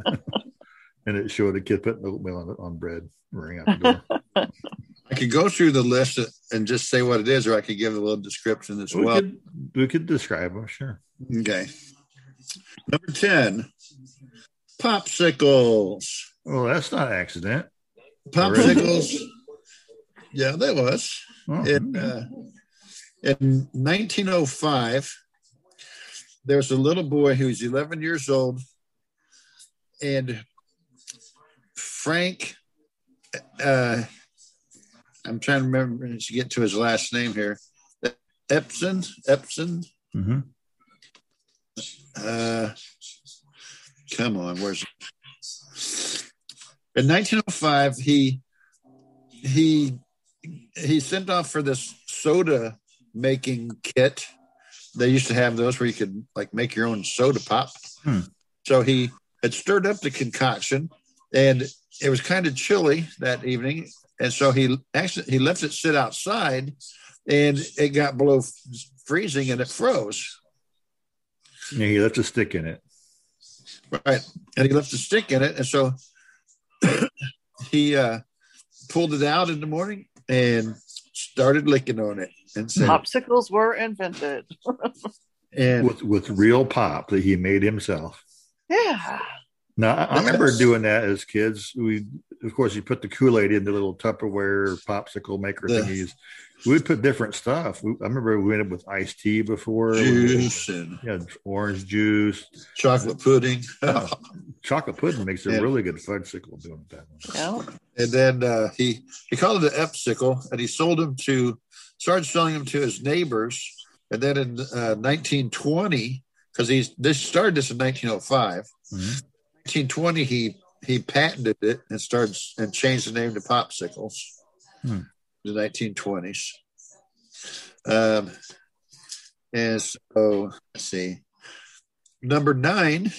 and it showed a kid putting oatmeal on, on bread running out the door. I could go through the list and just say what it is, or I could give a little description as we, well. could, we could describe them, sure. Okay. Number 10, popsicles. Well, that's not accident. Popsicles. Yeah, that was. Oh, In, uh, in 1905, there's a little boy who's 11 years old, and Frank, uh, I'm trying to remember to get to his last name here. Epson, Epson. mhm. Uh, come on, where's in 1905 he he he sent off for this soda making kit they used to have those where you could like make your own soda pop Hmm. So he had stirred up the concoction, and it was kind of chilly that evening, and so he actually he left it sit outside, and it got below freezing, and it froze. Yeah, he left a stick in it. Right. And he left a stick in it. And so he uh, pulled it out in the morning and started licking on it and said, Popsicles were invented. and with with real pop that he made himself. yeah. Now I, I remember doing that as kids. We, of course, you put the Kool Aid in the little Tupperware popsicle maker The- thingies. We'd put different stuff. We, I remember we ended up with iced tea before. juice and Yeah, orange juice. chocolate pudding. Oh, chocolate pudding makes a Yeah. really good fudgesicle doing it that way. Yeah. and then uh, he he called it an epsicle and he sold them to started selling them to his neighbors and then in uh, 1920 because he's this started this in 1905 Mhm. 1920 he he patented it and started and changed the name to popsicles Hmm. in the 1920s um and so let's see number nine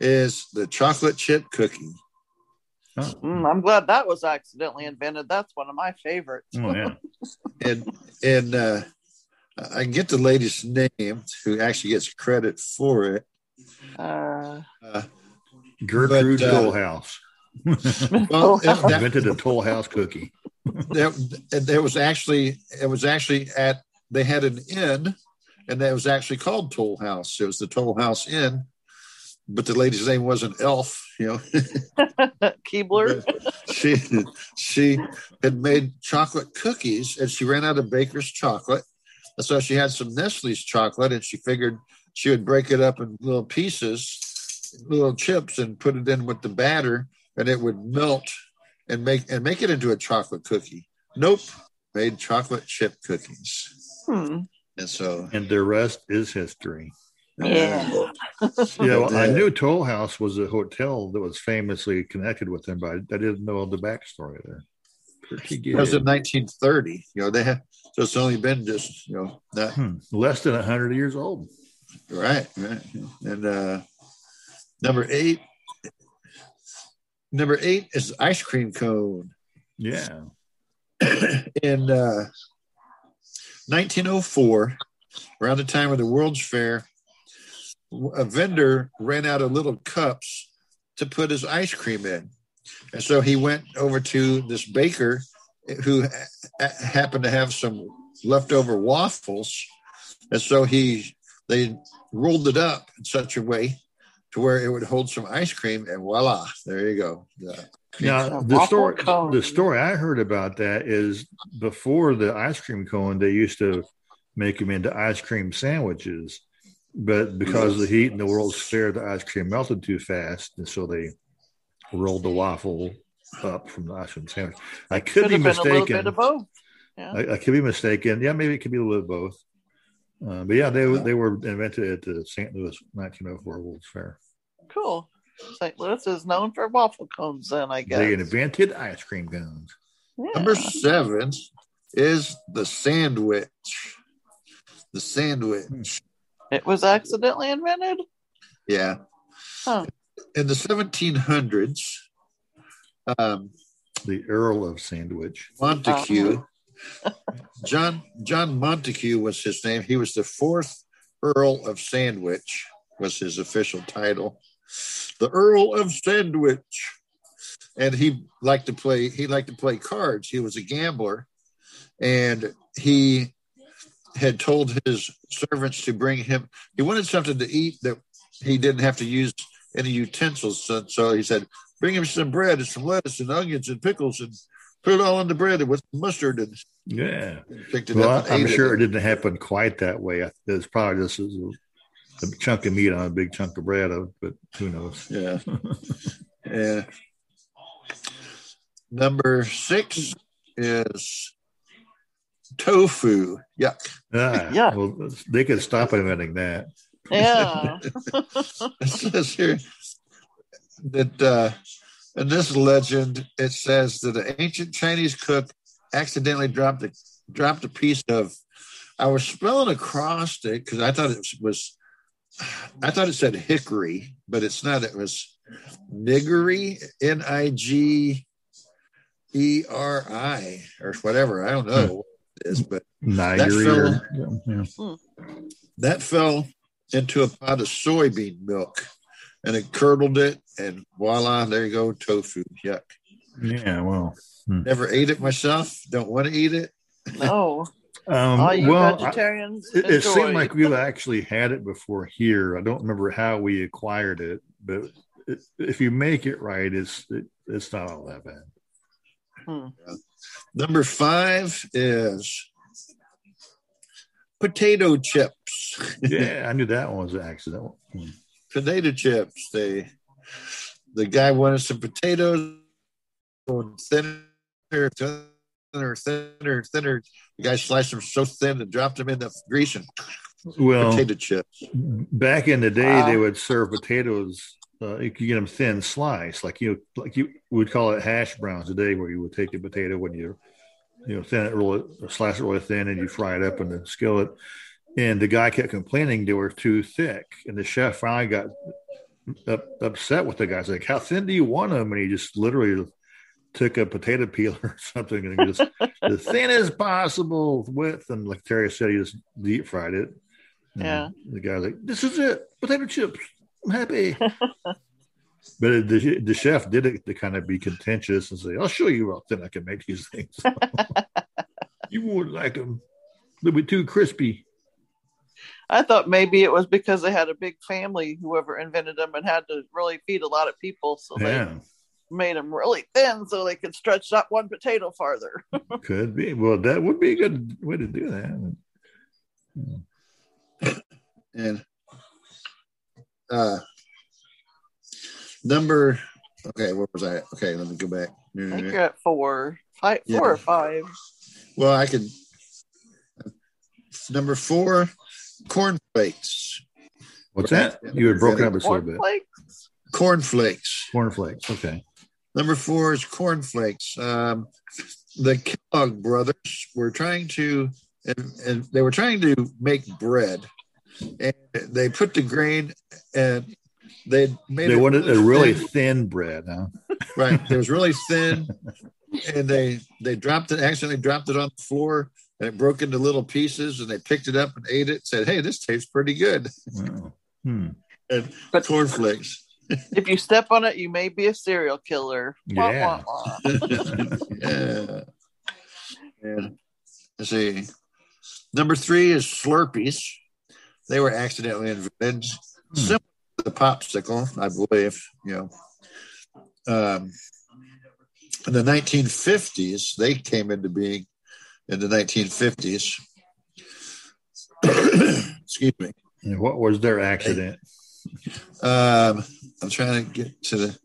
is the chocolate chip cookie Oh, Mm, I'm glad that was accidentally invented. That's one of my favorites. oh yeah. and and uh, I get the lady's name who actually gets credit for it. Uh, Uh, Gertrude But, uh, Toll House well, that, invented a Toll House cookie. that, there was actually it was actually at they had an inn, and that was actually called Toll House. It was the Toll House Inn, but the lady's name wasn't Elf. You know, Keebler. she she had made chocolate cookies, and she ran out of baker's chocolate. And so she had some Nestle's chocolate, and she figured she would break it up in little pieces, little chips, and put it in with the batter, and it would melt and make and make it into a chocolate cookie. Nope, made chocolate chip cookies. Hmm. And so, And the rest is history. Yeah. Yeah, well, I knew Toll House was a hotel that was famously connected with them, but I I didn't know the backstory there. Pretty That was in 1930. You know, they have so it's only been just you know not Hmm, less than hundred years old. Right, right. And uh number eight number eight is ice cream cone. Yeah. In uh 1904, around the time of the World's Fair, a vendor ran out of little cups to put his ice cream in. And so he went over to this baker who ha- happened to have some leftover waffles. And so he they rolled it up in such a way to where it would hold some ice cream, and voila, there you go. Yeah. Now the story cone. the story I heard about that is before the ice cream cone, they used to make them into ice cream sandwiches. But because of the heat in the World's Fair, the ice cream melted too fast, and so they rolled the waffle up from the ice cream sandwich. I could, Could be have a mistaken. bit of both. Yeah. I, I could be mistaken. Yeah, maybe it could be a little bit of both. Uh, but yeah, they they were invented at the St. Louis 1904 World's Fair. Cool. St. Louis is known for waffle cones, then I guess. They invented ice cream cones. Yeah. Number seven is the sandwich. The sandwich. It was accidentally invented. Yeah. Huh. In the 1700s, um, The Earl of Sandwich. Montagu, John John Montagu was his name. He was the fourth Earl of Sandwich was his official title. The Earl of Sandwich, and he liked to play. He liked to play cards. He was a gambler, and he had told his servants to bring him. He wanted something to eat that he didn't have to use any utensils. So, so he said, "Bring him some bread and some lettuce and onions and pickles and." Put it all on the bread with mustard and Yeah. it Well, and I'm sure it. it didn't happen quite that way. It's probably just a, a chunk of meat on a big chunk of bread, uh, but who knows? Yeah. yeah. Number six is tofu. Yuck. Ah, Yeah. Well, they could stop inventing that. Yeah. It says here that uh, in this legend, it says that an ancient Chinese cook accidentally dropped a dropped a piece of. I was spelling across it because I thought it was I thought it said hickory, but it's not. It was niggery, N I G E R I, or whatever. I don't know what it is, but Nigeria. fell- or- yeah. that fell into a pot of soybean milk and it curdled it, and voila, there you go, tofu. Yuck. yeah, well, Never ate it myself. Don't want to eat it. No, um, all you well, I- it, it seemed like we've actually had it before here. I don't remember how we acquired it, but it, if you make it right, it's it, it's not all that bad. Hmm. Number five is potato chips. Yeah, I knew that one was an accident. Potato chips. They the guy wanted some potatoes going thinner, thinner, thinner, thinner. The guy sliced them so thin and dropped them in the grease and Well, potato chips. back in the day, they would serve potatoes. Uh, you could get them thin sliced, like you like you would call it hash browns today, where you would take the potato when you you know thin it really slice it really thin and you fry it up in the skillet. And the guy kept complaining they were too thick, and the chef finally got up, upset with the guy. He's like, "How thin do you want them?" And he just literally took a potato peeler or something and just the thinnest possible width. And like Terry said, he just deep fried it. And Yeah. The guy's like, "This is it, potato chips. I'm happy." but the the chef did it to kind of be contentious and say, "I'll show you how thin I can make these things." you wouldn't like them; they'll be too crispy. I thought maybe it was because they had a big family, whoever invented them, and had to really feed a lot of people, so Yeah, they made them really thin so they could stretch that one potato farther. could be. Well, that would be a good way to do that. And uh number okay, where was I? Okay, let me go back. I think you're at four, five, Yeah. four or five. Well, I could number four, cornflakes. What's that? You had broken up a little bit. Cornflakes. Cornflakes. Cornflakes. Okay. Number four is cornflakes. Um, the Kellogg brothers were trying to, and, and they were trying to make bread, and they put the grain and they made They it wanted a really thin. thin bread, huh? right. It was really thin, and they they dropped it. Accidentally dropped it on the floor, and it broke into little pieces. And they picked it up and ate it. And Said, "Hey, this tastes pretty good." Wow. Hmm. And But- cornflakes. If you step on it, you may be a serial killer. Wah, Yeah. wah, wah. yeah. And let's see. Number three is Slurpees. They were accidentally invented. Hmm. Similar to the popsicle, I believe. You know. Um, in the 1950s, they came into being in the 1950s. Excuse me. And what was their accident? Um, I'm trying to get to the.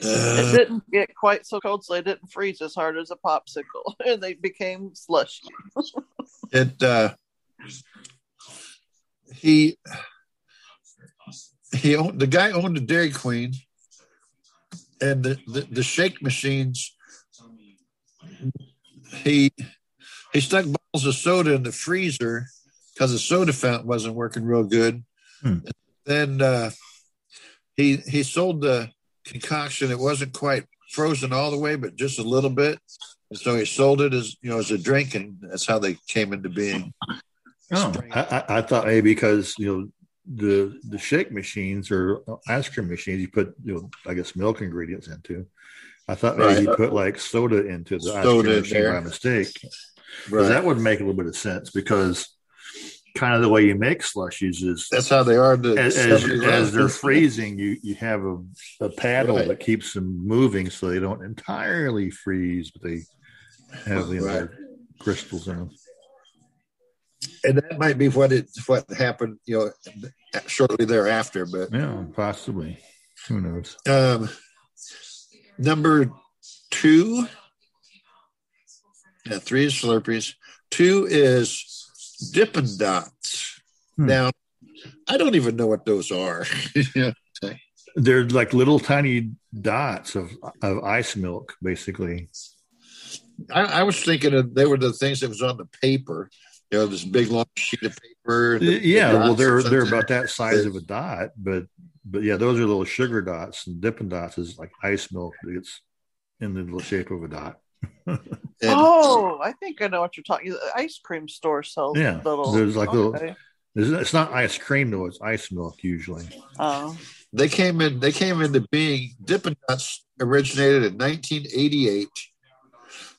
it Uh, didn't get quite so cold, so they didn't freeze as hard as a popsicle, and they became slushy. it uh he he owned the guy owned a dairy queen and the, the the shake machines. He he stuck bottles of soda in the freezer because the soda fountain wasn't working real good. Hmm. then uh he he sold the concoction. It wasn't quite frozen all the way but just a little bit. And so he sold it as you know as a drink and that's how they came into being Oh, I, I, I thought maybe because you know the the shake machines or ice cream machines, you put you know I guess milk ingredients into. I thought maybe Right. you put like soda into the ice Soda cream machine there. by mistake. 'Cause Right. That would make a little bit of sense because kind of the way you make slushies is That's how they are. The as, as, as they're freezing, you you have a, a paddle Right. that keeps them moving so they don't entirely freeze, but they have the Right. crystals in them. And that might be what it what happened. You know, shortly thereafter. But Yeah, possibly. Who knows? um, number two, yeah, three is Slurpees. Two is Dippin' Dots. Hmm. Now, I don't even know what those are. yeah. They're like little tiny dots of of ice milk, basically. I, I was thinking of they were the things that was on the paper, You know, this big long sheet of paper. the- the yeah, well, they're they're about that size of a dot, but but yeah, those are little sugar dots, and Dippin' Dots is like ice milk that gets in the little shape of a dot. And- Oh, I think I know what you're talking. The ice cream store sells Yeah, little. there's like little- okay. It's it's not ice cream though; it's ice milk usually. Oh, they came in they came into being dippin' dots originated in 1988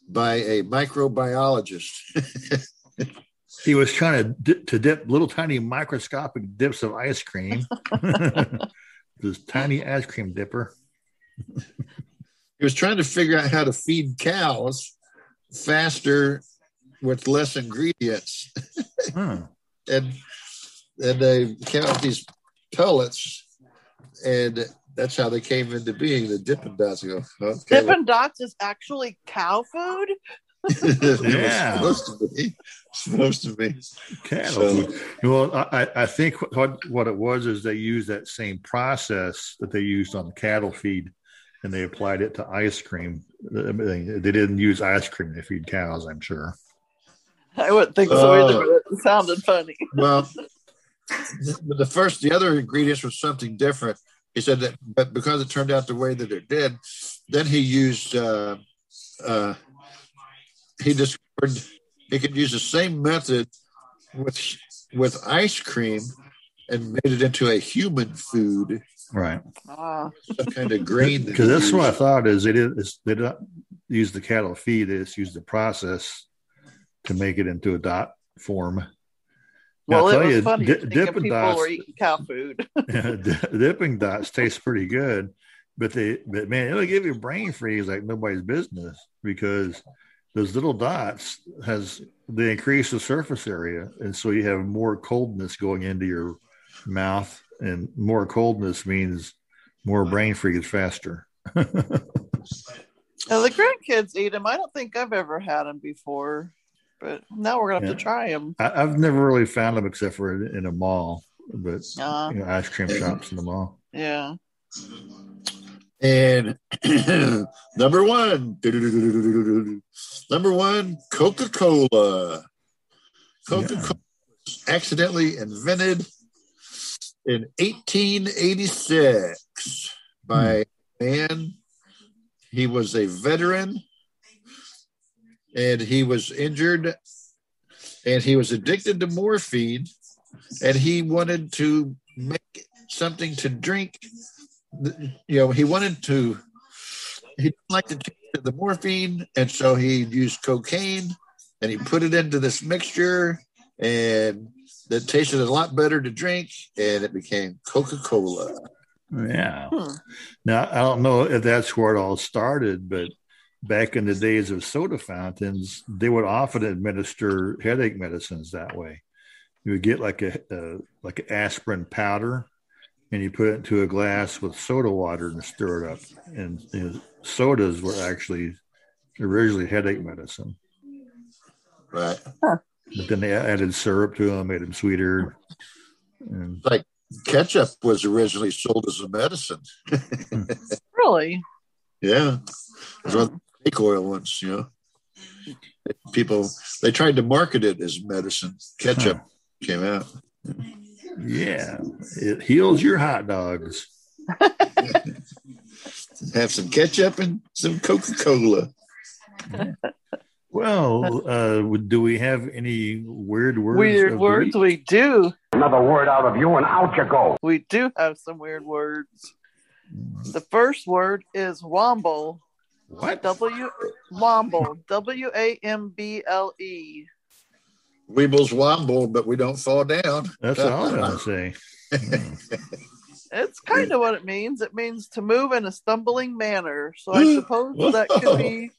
by a microbiologist He was trying to dip, to dip little tiny microscopic dips of ice cream. this tiny ice cream dipper. he was trying to figure out how to feed cows faster with less ingredients Huh. Hmm. and and they came out with these pellets and that's how they came into being the dippin' dots go okay well, Dippin' Dots is actually cow food. It was Yeah. supposed to be supposed to be cattle So- Well, I, I think what what it was is they used that same process that they used on cattle feed, and they applied it to ice cream. I mean, They didn't use ice cream to feed cows. I'm sure. I wouldn't think so either, Oh. but it sounded funny. Well, the, the first, the other ingredients was something different. He said that, but because it turned out the way that it did, then he used, uh, uh, he discovered he could use the same method with with ice cream and made it into a human food, Right. Ah, some kind of grain. Because he that's what I thought is they did is they don't use the cattle feed. They just use the process to make it into a dot form. Well, I'll it tell was you, funny. di- thinking Dippin' people Dots- were eating cow food. Di- dipping dots taste pretty good, but they but man, it'll give you brain freeze like nobody's business because those little dots has they increase the surface area, and so you have more coldness going into your mouth, and more coldness means more brain freeze faster. Now, the grandkids eat them. I don't think I've ever had them before, but now we're gonna have to try them. I, I've never really found them except for in, in a mall, but Uh, you know, ice cream shops in the mall. yeah. And number one, number one, Coca Cola. Coca Cola was accidentally invented in 1886 by hmm. a man. He was a veteran and he was injured and he was addicted to morphine and he wanted to make something to drink you know, he wanted to, he didn't like the the morphine, and so he used cocaine and he put it into this mixture, and that tasted a lot better to drink, and it became Coca Cola. Yeah. Hmm. Now I don't know if that's where it all started, but back in the days of soda fountains, they would often administer headache medicines that way. You would get like a, a like an aspirin powder, and you put it into a glass with soda water and stir it up. And you know, sodas were actually originally headache medicine, Right. but then they added syrup to them, made them sweeter. And Like ketchup was originally sold as a medicine. Really? Yeah. It was one of hmm. the snake oil ones, you know. People, they tried to market it as medicine. Ketchup came out. Yeah, it heals your hot dogs. Have some ketchup and some Coca Cola. Well, uh, do we have any weird words? Weird words. We do. Another word out of you and out you go. We do have some weird words. The first word is wamble. What? W wamble. W A M B L E. Weebles wobble, but we don't fall down. That's what I was going to say. Hmm. It's kind of what it means. It means to move in a stumbling manner. So I suppose that could be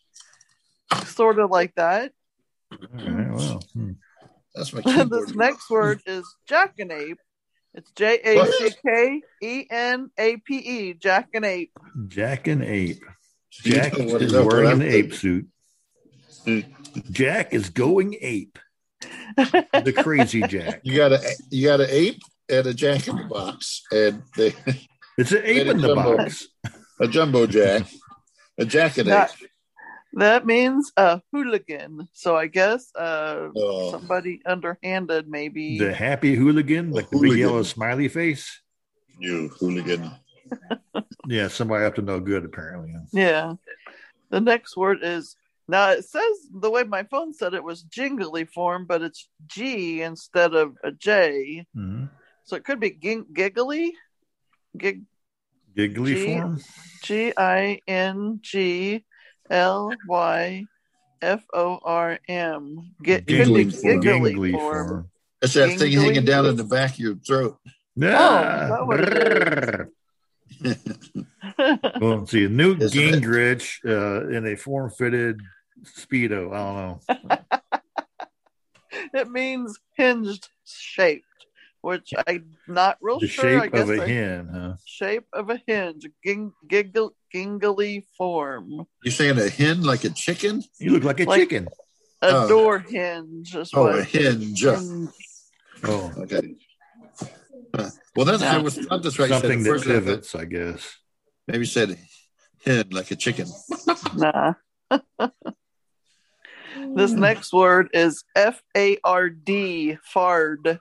sort of like that. All right, well, hmm. That's my this next word is jackanape. It's J A C K E N A P E, jackanape. Jack and Ape. Jack don't wanna is know what wearing an ape suit. Jack is going ape. The crazy Jack. You got a you got an ape and a jack in the box, and they It's an ape in the jumbo. box. a jumbo jack, a jack and Now, ape. That means a hooligan. So I guess uh, Oh. somebody underhanded, maybe. The happy hooligan, like the big yellow smiley face. You hooligan. Yeah, somebody up to no good apparently. Yeah. The next word is now it says the way my phone said it was jingly form, but it's G instead of a J. Mhm. So it could be ging- giggly. Gig Giggly G- form. G I N G L Y F O R M. Could be Giggly form. giggly Giggly form. form. That's that thing Gingly. hanging down in the back of your throat. Yeah. that well, see, Newt Isn't? Gingrich uh, in a form-fitted speedo. I don't know. it means hinged shaped, which I'm not real The sure. I shape guess of a I- hen, huh? shape of a hinge, ging, giggle, gingly form, You're saying a hen like a chicken? You look like a Like- chicken. a Oh. door hinge. Is Oh, what a hinge. hinge- Oh, Okay. Huh. Well, that's I was thought that's right. You said something that first I thought- pivots, I guess. Maybe said hen like a chicken. Nah. this next word is F A R D, fard.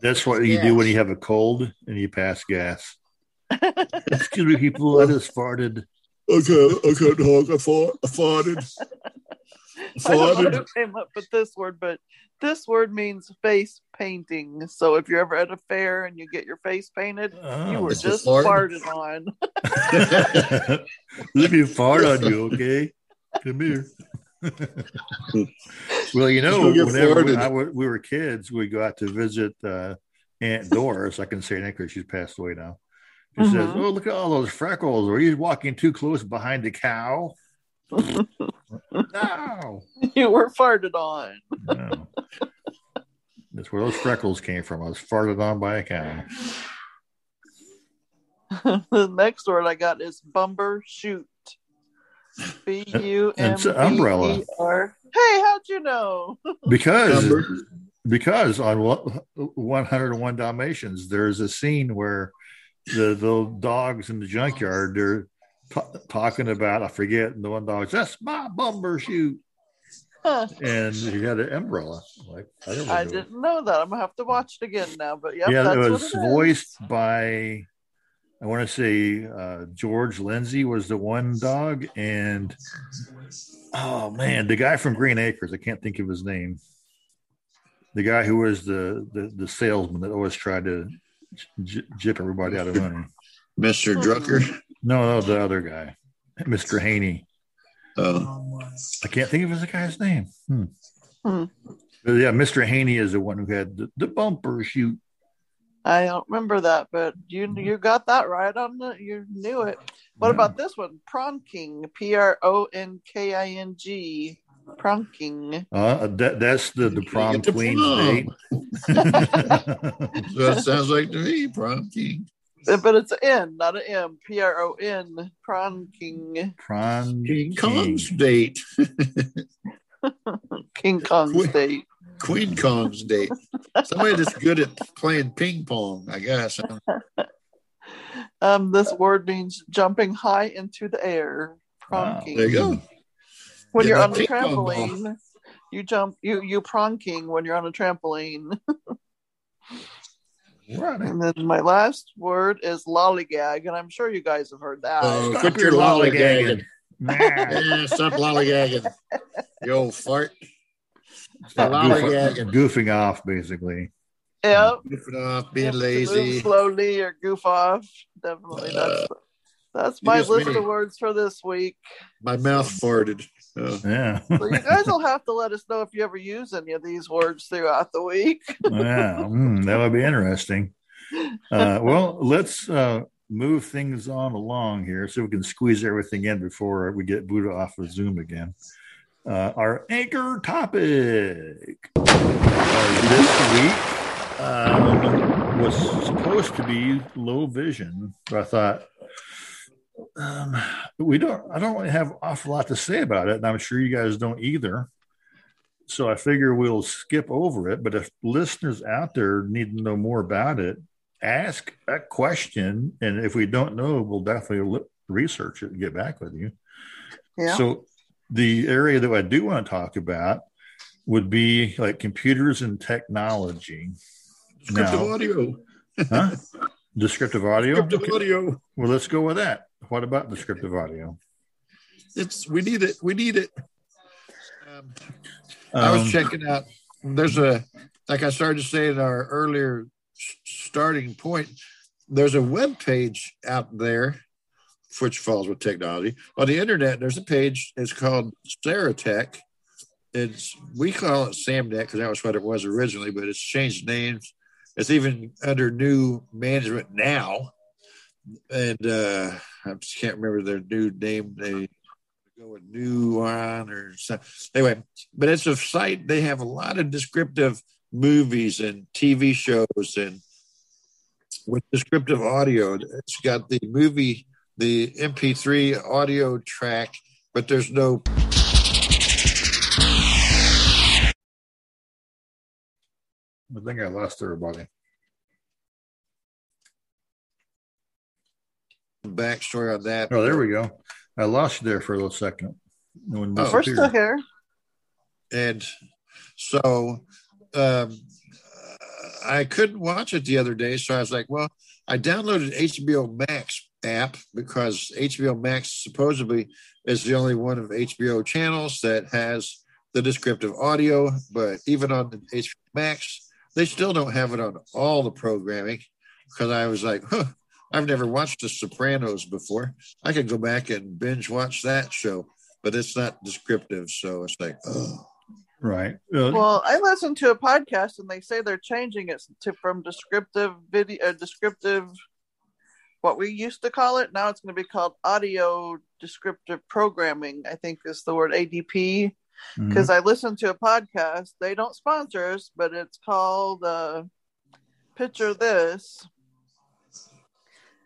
That's what you do when you have a cold and you pass gas. Excuse me, people. I just farted. Okay, I can't. I fought. I farted. I don't Farted. who came up with this word, but this word means face painting. So if you're ever at a fair and you get your face painted, oh. you Oh. were just fart? farted on. Let me fart on you, okay? Come here. Well, you know, whenever we. I we were kids, we go out to visit uh, Aunt Doris. I can say that because she's passed away now. She says, Mhm. "Oh, look at all those freckles. Are you walking too close behind the cow?" no, you were farted on. no. That's where those freckles came from. I was farted on by a cow. the next word I got is bumbershoot. B U M umbrella. B E R. Hey, how'd you know? because because on 101 dalmatians there's a scene where the the dogs in the junkyard they're t- talking about i forget and the one dog says that's my bumbershoot Huh. and he had an umbrella like I, never I knew. didn't know that. I'm gonna have to watch it again now. But yep, yeah that's it what was it is. voiced by i want to say uh, george lindsay was the one dog and oh man the guy from green acres i can't think of his name the guy who was the the, the salesman that always tried to j- jip everybody out of money Mr. Drucker. no no the other guy mr haney Oh, i can't think of his guy's name hmm. Hmm. Yeah mr haney is the one who had the, the bumbershoot I don't remember that, but you you got that right on the. You knew it. What Yeah. about this one? Pronking. P R O N K I N G. Pronking. uh, that, that's the, the prom Get the queen's prom. date That's sounds like to me, prom king. But it's an N, not an M. P R O N. Pronking. Prom King Kong's date. King Kong Queen- State. Queen Kong's date. Somebody that's good at playing ping pong, I guess. Um, this word means jumping high into the air. Wow. There you go. When Get you're on a ping pong ball. trampoline, you jump. You you pronking when you're on a trampoline. Right. And then my last word is lollygag, and I'm sure you guys have heard that. Oh, Stop quit your your lollygagging. lollygagging. Nah. Yeah, stop lollygagging. You old fart. Stop Lollygagging. goofing, goofing off, basically. Yep. Goofing off, being Yep, move lazy. slowly or goof off. Definitely. That's that's my list me. of words for this week. My mouth farted. Oh. Yeah. So you guys will have to let us know if you ever use any of these words throughout the week. yeah. Mm, that would be interesting. Uh, well, let's uh, move things on along here so we can squeeze everything in before we get Buddha off of Zoom again. Uh, our anchor topic uh, this week um, was supposed to be low vision, but I thought um, we don't. I don't really have an awful lot to say about it, and I'm sure you guys don't either. So I figure we'll skip over it. But if listeners out there need to know more about it, ask a question, and if we don't know, we'll definitely li- research it and get back with you. Yeah. So the area that I do want to talk about would be like computers and technology. Descriptive Now- audio. Huh? Descriptive audio. Descriptive Okay. audio. Well, let's go with that. What about descriptive audio? It's we need it. We need it. Um, I was Um, checking out. There's a like I started to say in our earlier starting point. There's a web page out there, which falls with technology on the internet. There's a page. It's called Serotek. It's we call it Samnet because that was what it was originally, but it's changed names. It's even under new management now, and uh, I just can't remember their new name. They go with new on or something. Anyway, but it's a site. They have a lot of descriptive movies and TV shows and with descriptive audio. It's got the movie, the MP3 audio track, but there's no I think I lost everybody. backstory on that. Oh, there we go. I lost you there for a little second. No one Oh. We're still here. and so um, I couldn't watch it the other day. So I was like, well, I downloaded HBO Max app because HBO Max supposedly is the only one of HBO channels that has the descriptive audio. But even on the HBO Max, they still don't have it on all the programming because I was like, huh, I've never watched The Sopranos before. I could go back and binge watch that show, but it's not descriptive. So it's like, oh. Right. Uh, Well, I listened to a podcast and they say they're changing it to from descriptive video, uh, descriptive, what we used to call it. Now it's going to be called audio descriptive programming. I think is the word ADP. Because I listened to a podcast. They don't sponsor us, but it's called uh, Picture This,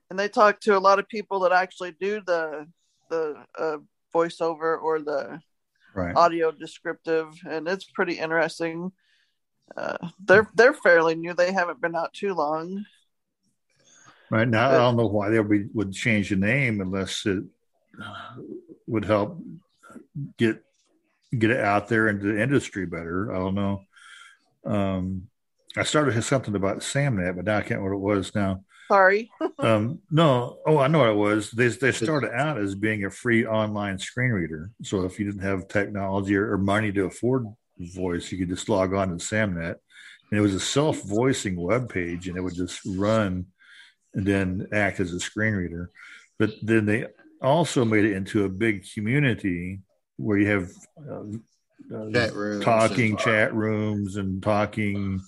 and they talk to a lot of people that actually do the the uh, voiceover or the right. audio descriptive, and it's pretty interesting. Uh, they're they're fairly new. They haven't been out too long. Right now, I don't know why they would, would change the name unless it uh, would help get get it out there into the industry better. I don't know. Um, I started something about Samnet, but now I can't remember what it was now. Sorry. Um, no, oh, I know what it was. They they started out as being a free online screen reader. So if you didn't have technology or, or money to afford voice, you could just log on to Samnet, and it was a self voicing web page, and it would just run and then act as a screen reader. But then they also made it into a big community where you have uh, uh, Chat rooms talking chat rooms and talking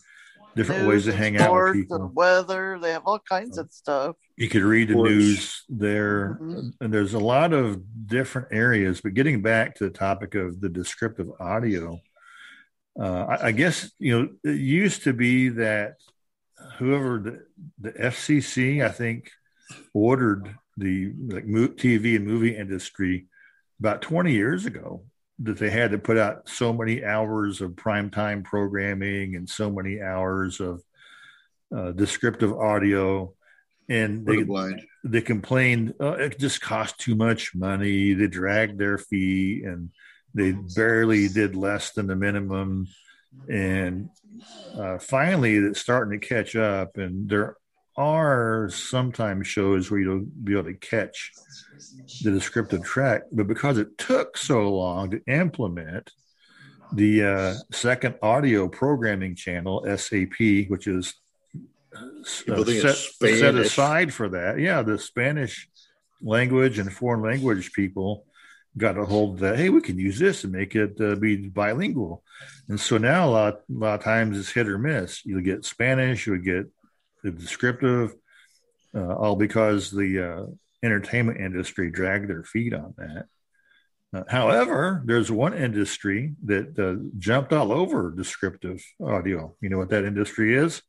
different News ways to hang out with people and weather. They have all kinds of stuff. you could read the Sports. news there Mhm. and there's a lot of different areas but getting back to the topic of the descriptive audio uh, I, I guess you know it used to be that whoever the, the fcc i think ordered the like tv and movie industry about 20 years ago that they had to put out so many hours of primetime programming and so many hours of uh, descriptive audio. And they the they complained oh, it just cost too much money. They dragged their fee and they barely did less than the minimum and uh, finally it's starting to catch up and there are sometimes shows where you'll be able to catch the descriptive track but because it took so long to implement the uh, second audio programming channel sap which is uh, set, set aside for that. Yeah, the Spanish language and foreign language people got a hold of that. Hey, we can use this and make it uh, be bilingual. And so now a lot, a lot of times it's hit or miss. You'll get Spanish, you'll get the descriptive, uh, all because the uh, entertainment industry dragged their feet on that. Uh, however, there's one industry that uh, jumped all over descriptive audio. You know what that industry is?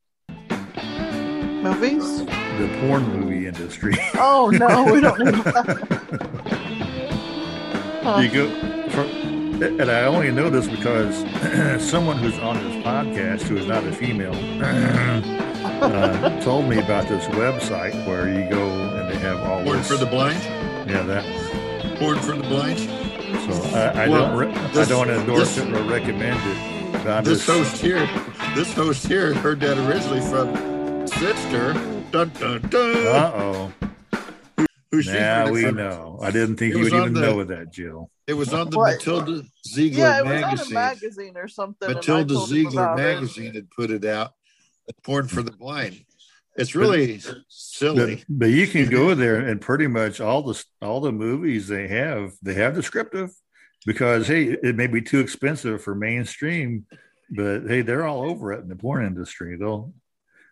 Movies? The porn movie industry. Oh no, we don't need that. Huh. you go for, and I only know this because someone who's on this podcast who is not a female uh, told me about this website where you go and they have all Porn this for the blind. yeah that Porn for the blind. So I, I Well, don't re- this- I don't endorse this- it or recommend it. But I'm This just, host here, this host here heard that originally from sister. Dun dun dun. uh oh. Who she Now it we from. know. I didn't think It you would even the- know that, Jill. It was on the What? Matilda Ziegler yeah, it was on a magazine. magazine or something. Matilda Ziegler about it. magazine had put it out. Porn for the blind. It's really silly. But, but you can go there and pretty much all the all the movies they have they have descriptive because hey it may be too expensive for mainstream but hey they're all over it in the porn industry they'll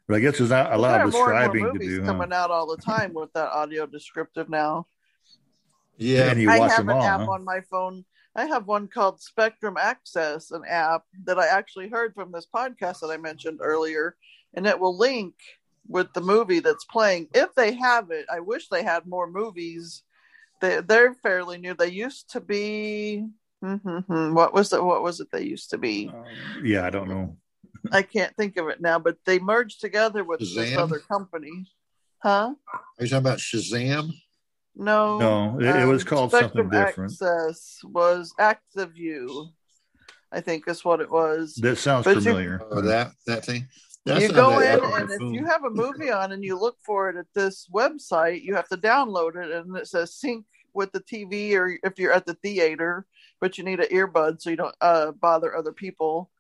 but I guess there's not a Well, lot there of are more and more to movies do. huh? coming out all the time with that audio descriptive now. Yeah, And you I watch have them an all. app huh? on my phone. I have one called Spectrum Access, an app that I actually heard from this podcast that I mentioned earlier, and it will link with the movie that's playing if they have it. I wish they had more movies. They they're fairly new. They used to be. hmm What was it? What was it? They used to be. Yeah, I don't know. I can't think of it now, but they merged together with this other company. Huh? Are you talking about Shazam? No. No, it, it was um, called Spectrum something different. Access was ActiveView, I think is what it was. That sounds But you- familiar. Oh, that that thing. That's you go in, and my if you have a movie on and you look for it at this website, you have to download it, and it says sync with the TV, or if you're at the theater, but you need an earbud so you don't uh, bother other people.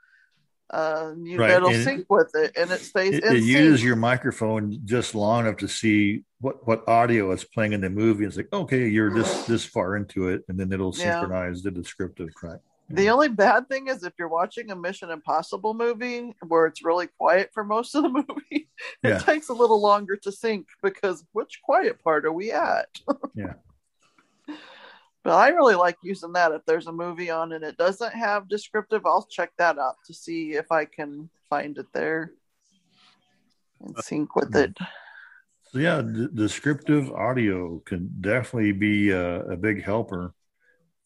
Uh, you, Right, It'll and- sync with it, and it stays It, in it uses your microphone just long enough to see what, what audio is playing in the movie. It's like, okay, you're this this far into it, and then it'll Yeah. synchronize the descriptive track. The only bad thing is if you're watching a Mission Impossible movie where it's really quiet for most of the movie, it Yeah. takes a little longer to sync because which quiet part are we at? Yeah. But I really like using that. If there's a movie on and it doesn't have descriptive, I'll check that out to see if I can find it there and sync with it. So yeah, d- descriptive audio can definitely be a, a big helper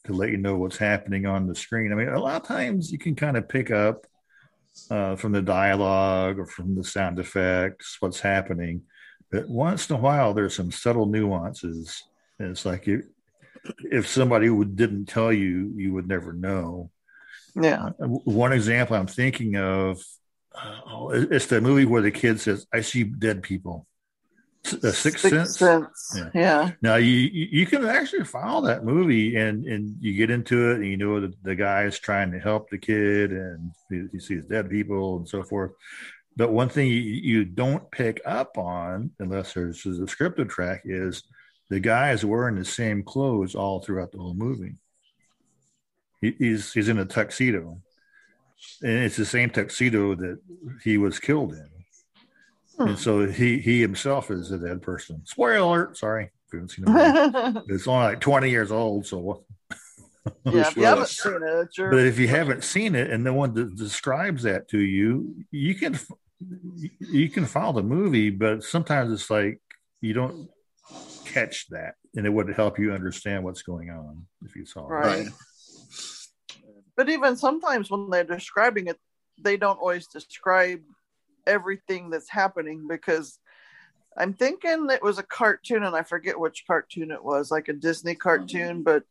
to let you know what's happening on the screen. I mean, a lot of times you can kind of pick up uh, from the dialogue or from the sound effects what's happening, but once in a while there's some subtle nuances. And it's like if, if somebody would, didn't tell you, you would never know. Yeah. One example I'm thinking of, uh, oh, it's the movie where the kid says, "I see dead people." Uh, Sixth, Sense. Yeah. yeah. Now you you can actually follow that movie and and you get into it and you know that the guy is trying to help the kid and he, he sees dead people and so forth. But one thing you, you don't pick up on unless there's a descriptive track is the guy is wearing the same clothes all throughout the whole movie. He, he's he's in a tuxedo, and it's the same tuxedo that he was killed in. Hmm. And so he he himself is a dead person. Spoiler alert! Sorry, if you haven't seen the movie. it's only like twenty years old. So, yeah, if you haven't seen it, your but if you haven't seen it and no one de- describes that to you, you can you can follow the movie, but sometimes it's like you don't catch that, and it would help you understand what's going on if you saw it. Right. But even sometimes when they're describing it, they don't always describe everything that's happening because I'm thinking it was a cartoon and I forget which cartoon it was, like a Disney cartoon, but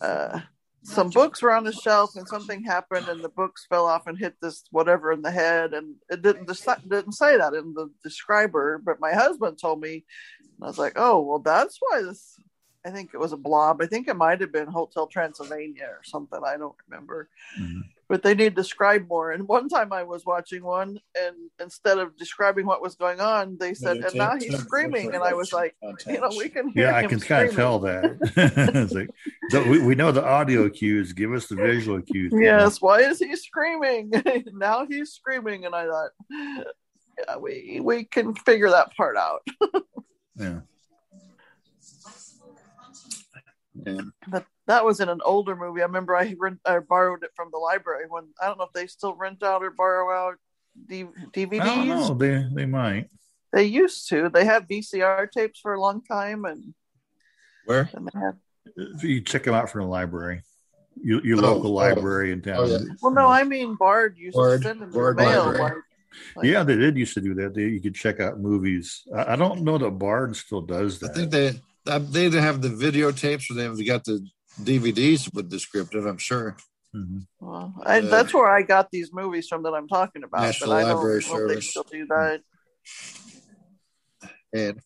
uh, some books were on the shelf and something happened and the books fell off and hit this whatever in the head and it didn't didn't say that in the describer, but my husband told me and I was like, "Oh, well that's why this I think it was a blob. I think it might have been Hotel Transylvania or something. I don't remember. Mm-hmm. But they need to describe more. And one time I was watching one, and instead of describing what was going on, they said, "And now he's screaming." And I was like, "You know, we can hear Yeah, I him can kind of tell that. it's like, so we, we know the audio cues. Give us the visual cues. Yes. Why is he screaming? now he's screaming, and I thought, yeah, we we can figure that part out. Yeah. But that was in an older movie. I remember I rent, I borrowed it from the library when I don't know if they still rent out or borrow out D- DVDs. I don't know. They they might. They used to. They had VCR tapes for a long time, and where and they had. If you check them out from the library, your, your Oh, local oh. library in town. Oh, yeah. Well, no, I mean Bard used Bard- to send them Bard the mail. library. Like, yeah, they did used to do that. They, you could check out movies. I, I don't know that Bard still does that. I think they uh, they either have the videotapes or they've got the DVDs with descriptive. I'm sure. Well, I, Uh, that's where I got these movies from that I'm talking about. National but I don't Library know if they Service. do that. And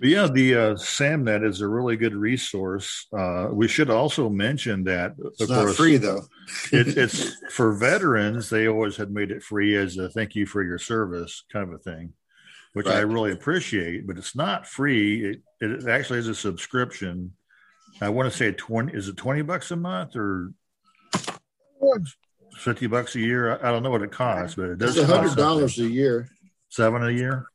But yeah, the uh, SamNet is a really good resource. Uh, we should also mention that, it's of not course, free though. it, it's for veterans. They always had made it free as a thank you for your service kind of a thing, which I really appreciate. But it's not free. It, it actually is a subscription. I want to say twenty. Is it twenty bucks a month or fifty bucks a year? I, I don't know what it costs, but it does. It's a hundred dollars a year. Seven a year.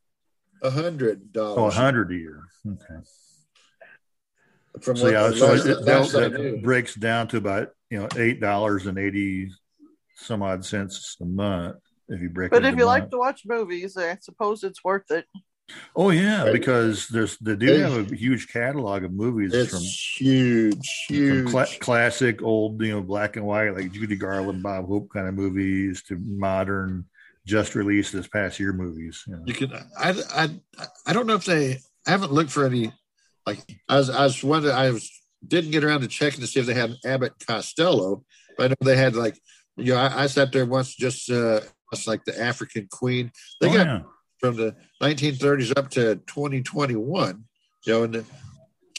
A hundred Oh, a dollars. hundred a year. Okay. From So what yeah, so last- it, last that, that breaks down to about you know eight dollars and eighty some odd cents a month if you break. But it if into you like to watch movies, I suppose it's worth it. Oh yeah, Right. because there's they do have a huge catalog of movies It's from, huge, from huge. cla- classic old you know black and white like Judy Garland, Bob Hope kind of movies to modern, just released this past year movies. You know. You can. I. I. I don't know if they. I haven't looked for any. Like I was. I was wondering. I was didn't get around to checking to see if they had Abbott Costello. But I know they had like. You know, I, I sat there once just. uh It's like the African Queen. They Oh, got yeah. From the 1930s up to 2021. You know, and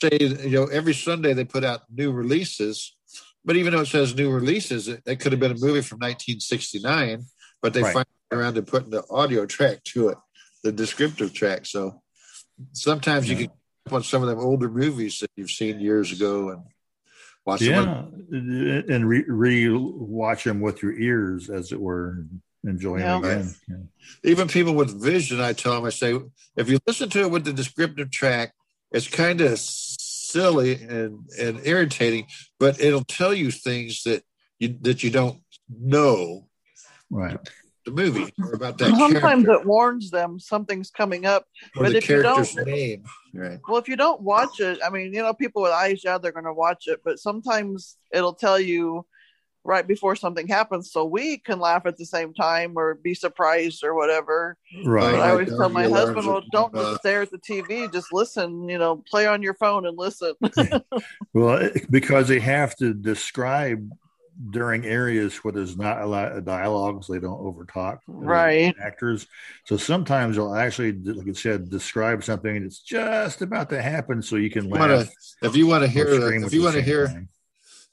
say you know every Sunday they put out new releases. But even though it says new releases, it, it could have been a movie from 1969. But they Right. find around to putting the audio track to it, the descriptive track. So sometimes you Yeah. can on some of them older movies that you've seen years ago and watch them. Yeah, and re, re watch them with your ears, as it were, and enjoy them Yeah. again. Yeah. even people with vision, I tell them, I say, if you listen to it with the descriptive track, it's kind of silly and, and irritating, but it'll tell you things that you that you don't know Right. the movie or about that sometimes character it warns them something's coming up. or but the if you don't- name. Right. Well, if you don't watch it, I mean, you know, people with eyes, yeah, they're going to watch it, but sometimes it'll tell you right before something happens, so we can laugh at the same time or be surprised or whatever. Right. But I always Don't tell my husband, "Well, don't Uh, just stare at the TV. Just listen. You know, play on your phone and listen." Well, because they have to describe during areas where there's not a lot of dialogue, so they don't overtalk Right. actors. So sometimes they'll actually, like I said, describe something and it's just about to happen, so you can You laugh. wanna- if you want to hear, scream if you want to hear, time.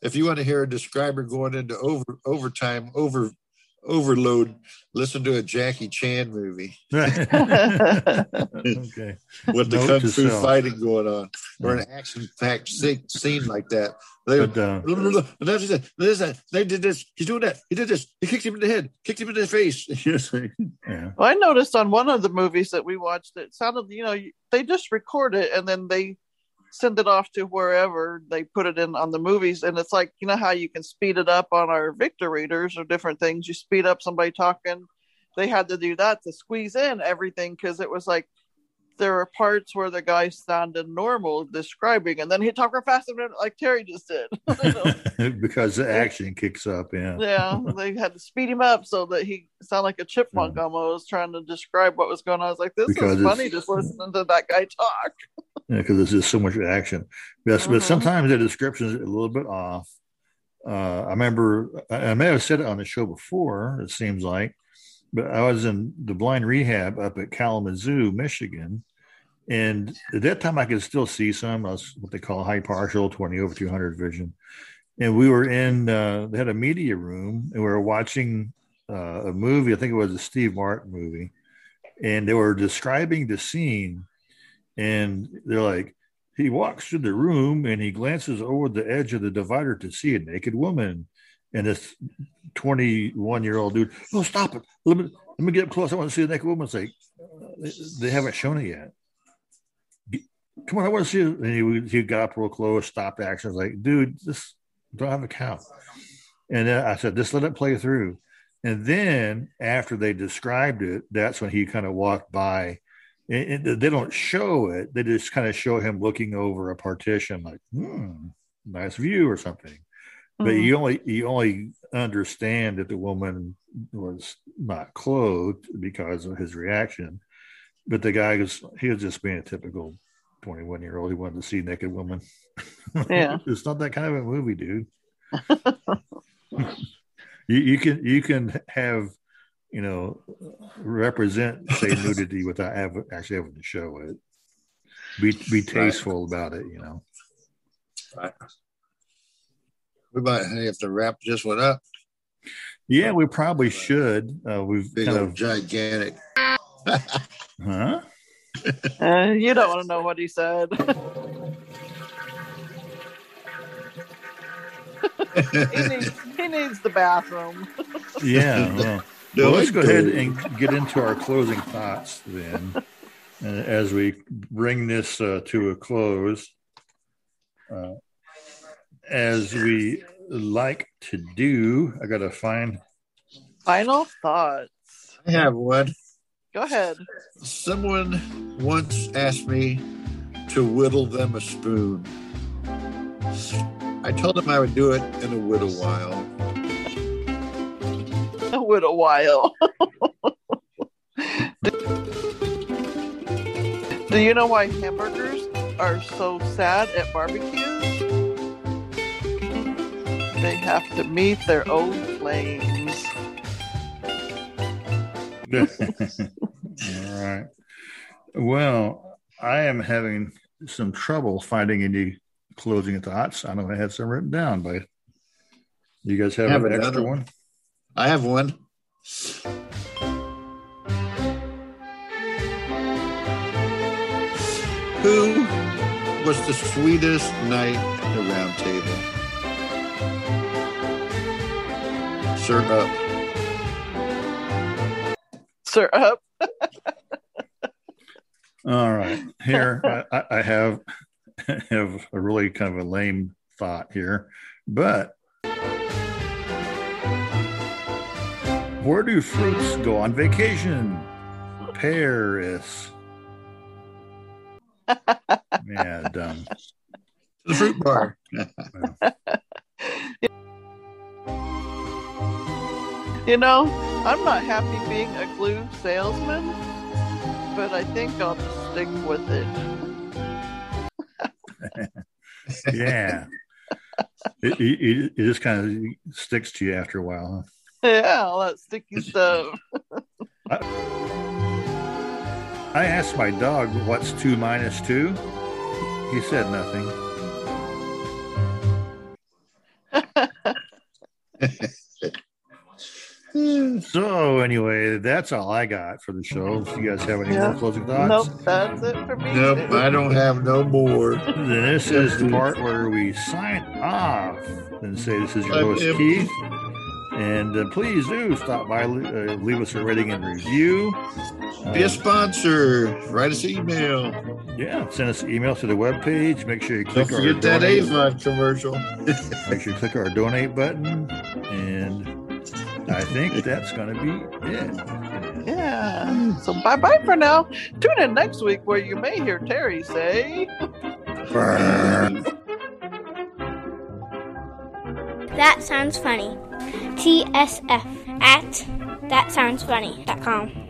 If you want to hear a describer going into over overtime over overload, listen to a Jackie Chan movie okay. with the Note kung fu fighting going on, or an action-packed scene, scene like that. They, But, uh, and that's it. There's that. They did this. He's doing that. He did this. He kicked him in the head. Kicked him in the face. Yes. yeah. Well, I noticed on one of the movies that we watched, it sounded, you know, they just record it and then they send it off to wherever they put it in on the movies. And it's like, you know, how you can speed it up on our Victor readers or different things. You speed up somebody talking. They had to do that to squeeze in everything because it was like there are parts where the guy sounded normal describing, and then he'd talk real fast, like Terry just did. because the action kicks up. Yeah. yeah, they had to speed him up so that he sounded like a chipmunk almost trying to describe what was going on. I was like, this Because is funny just listening to that guy talk. Yeah, because there's just so much action. Yes, Mhm. but sometimes the description is a little bit off. Uh, I remember I, I may have said it on the show before. It seems like, but I was in the blind rehab up at Kalamazoo, Michigan, and at that time I could still see some. I was what they call high partial, twenty over two hundred vision, and we were in. Uh, they had a media room, and we were watching uh, a movie. I think it was a Steve Martin movie, and they were describing the scene and they're like he walks through the room and he glances over the edge of the divider to see a naked woman and this 21 year old dude oh stop it. Let me let me get up close. I want to see the naked woman. It's like uh, they haven't shown it yet. Come on i want to see it. And he, he got up real close stopped action. I was like dude this don't have a cow and then i said just let it play through. And then after they described it that's when he kind of walked by. And they don't show it. They just kind of show him looking over a partition, like, hmm, nice view or something. But Mhm. you only you only understand that the woman was not clothed because of his reaction. But the guy was he was just being a typical 21 year old who wanted to see naked woman. Yeah. it's not that kind of a movie, dude. you, you can you can have you know represent say nudity without have, actually having to show it. Be be tasteful about it, you know. Right. We might have to wrap this one up. Yeah, we probably should. Uh, we've Big kind of gigantic. huh? Uh, you don't want to know what he said. he, needs, he needs the bathroom. Yeah. Well, well, let's go ahead and get into our closing thoughts then, uh, as we bring this uh, to a close. As we like to do, I got to find. Final thoughts. I have one. Go ahead. Someone once asked me to whittle them a spoon. I told them I would do it in a little while. A whittle while. Do you know why hamburgers are so sad at barbecues? They have to meet their own flames. All right. Well, I am having some trouble finding any closing thoughts. I know I had some written down, but you guys have, Have an extra another one? I have one. Who was the sweetest knight Sir Up. Sir up. All right. Here, I, I- I have have a really kind of a lame thought here, but where do fruits go on vacation? Paris. yeah, dumb. The fruit bar. You know, I'm not happy being a glue salesman, but I think I'll just stick with it. Yeah. It, it, it just kind of sticks to you after a while. Huh? Yeah, all that sticky stuff. Huh? I asked my dog, what's two minus two? He said nothing. So anyway, that's all I got for the show. If you guys have any Yeah. more closing thoughts? Nope, that's it for me. Nope, I don't have no more. Then this is the part where we sign off and say this is your Love host him. Keith. And uh, please do stop by, uh, leave us a rating and review. Be Uh, a sponsor. Write us email. yeah, send us an email to the webpage. Make sure you click Don't click our forget that donate. Avon commercial. Make sure you click our donate button. And I think that's going to be it. Yeah. So bye bye for now. Tune in next week where you may hear Terry say. That sounds funny. TSF at thatsoundsfunny.com.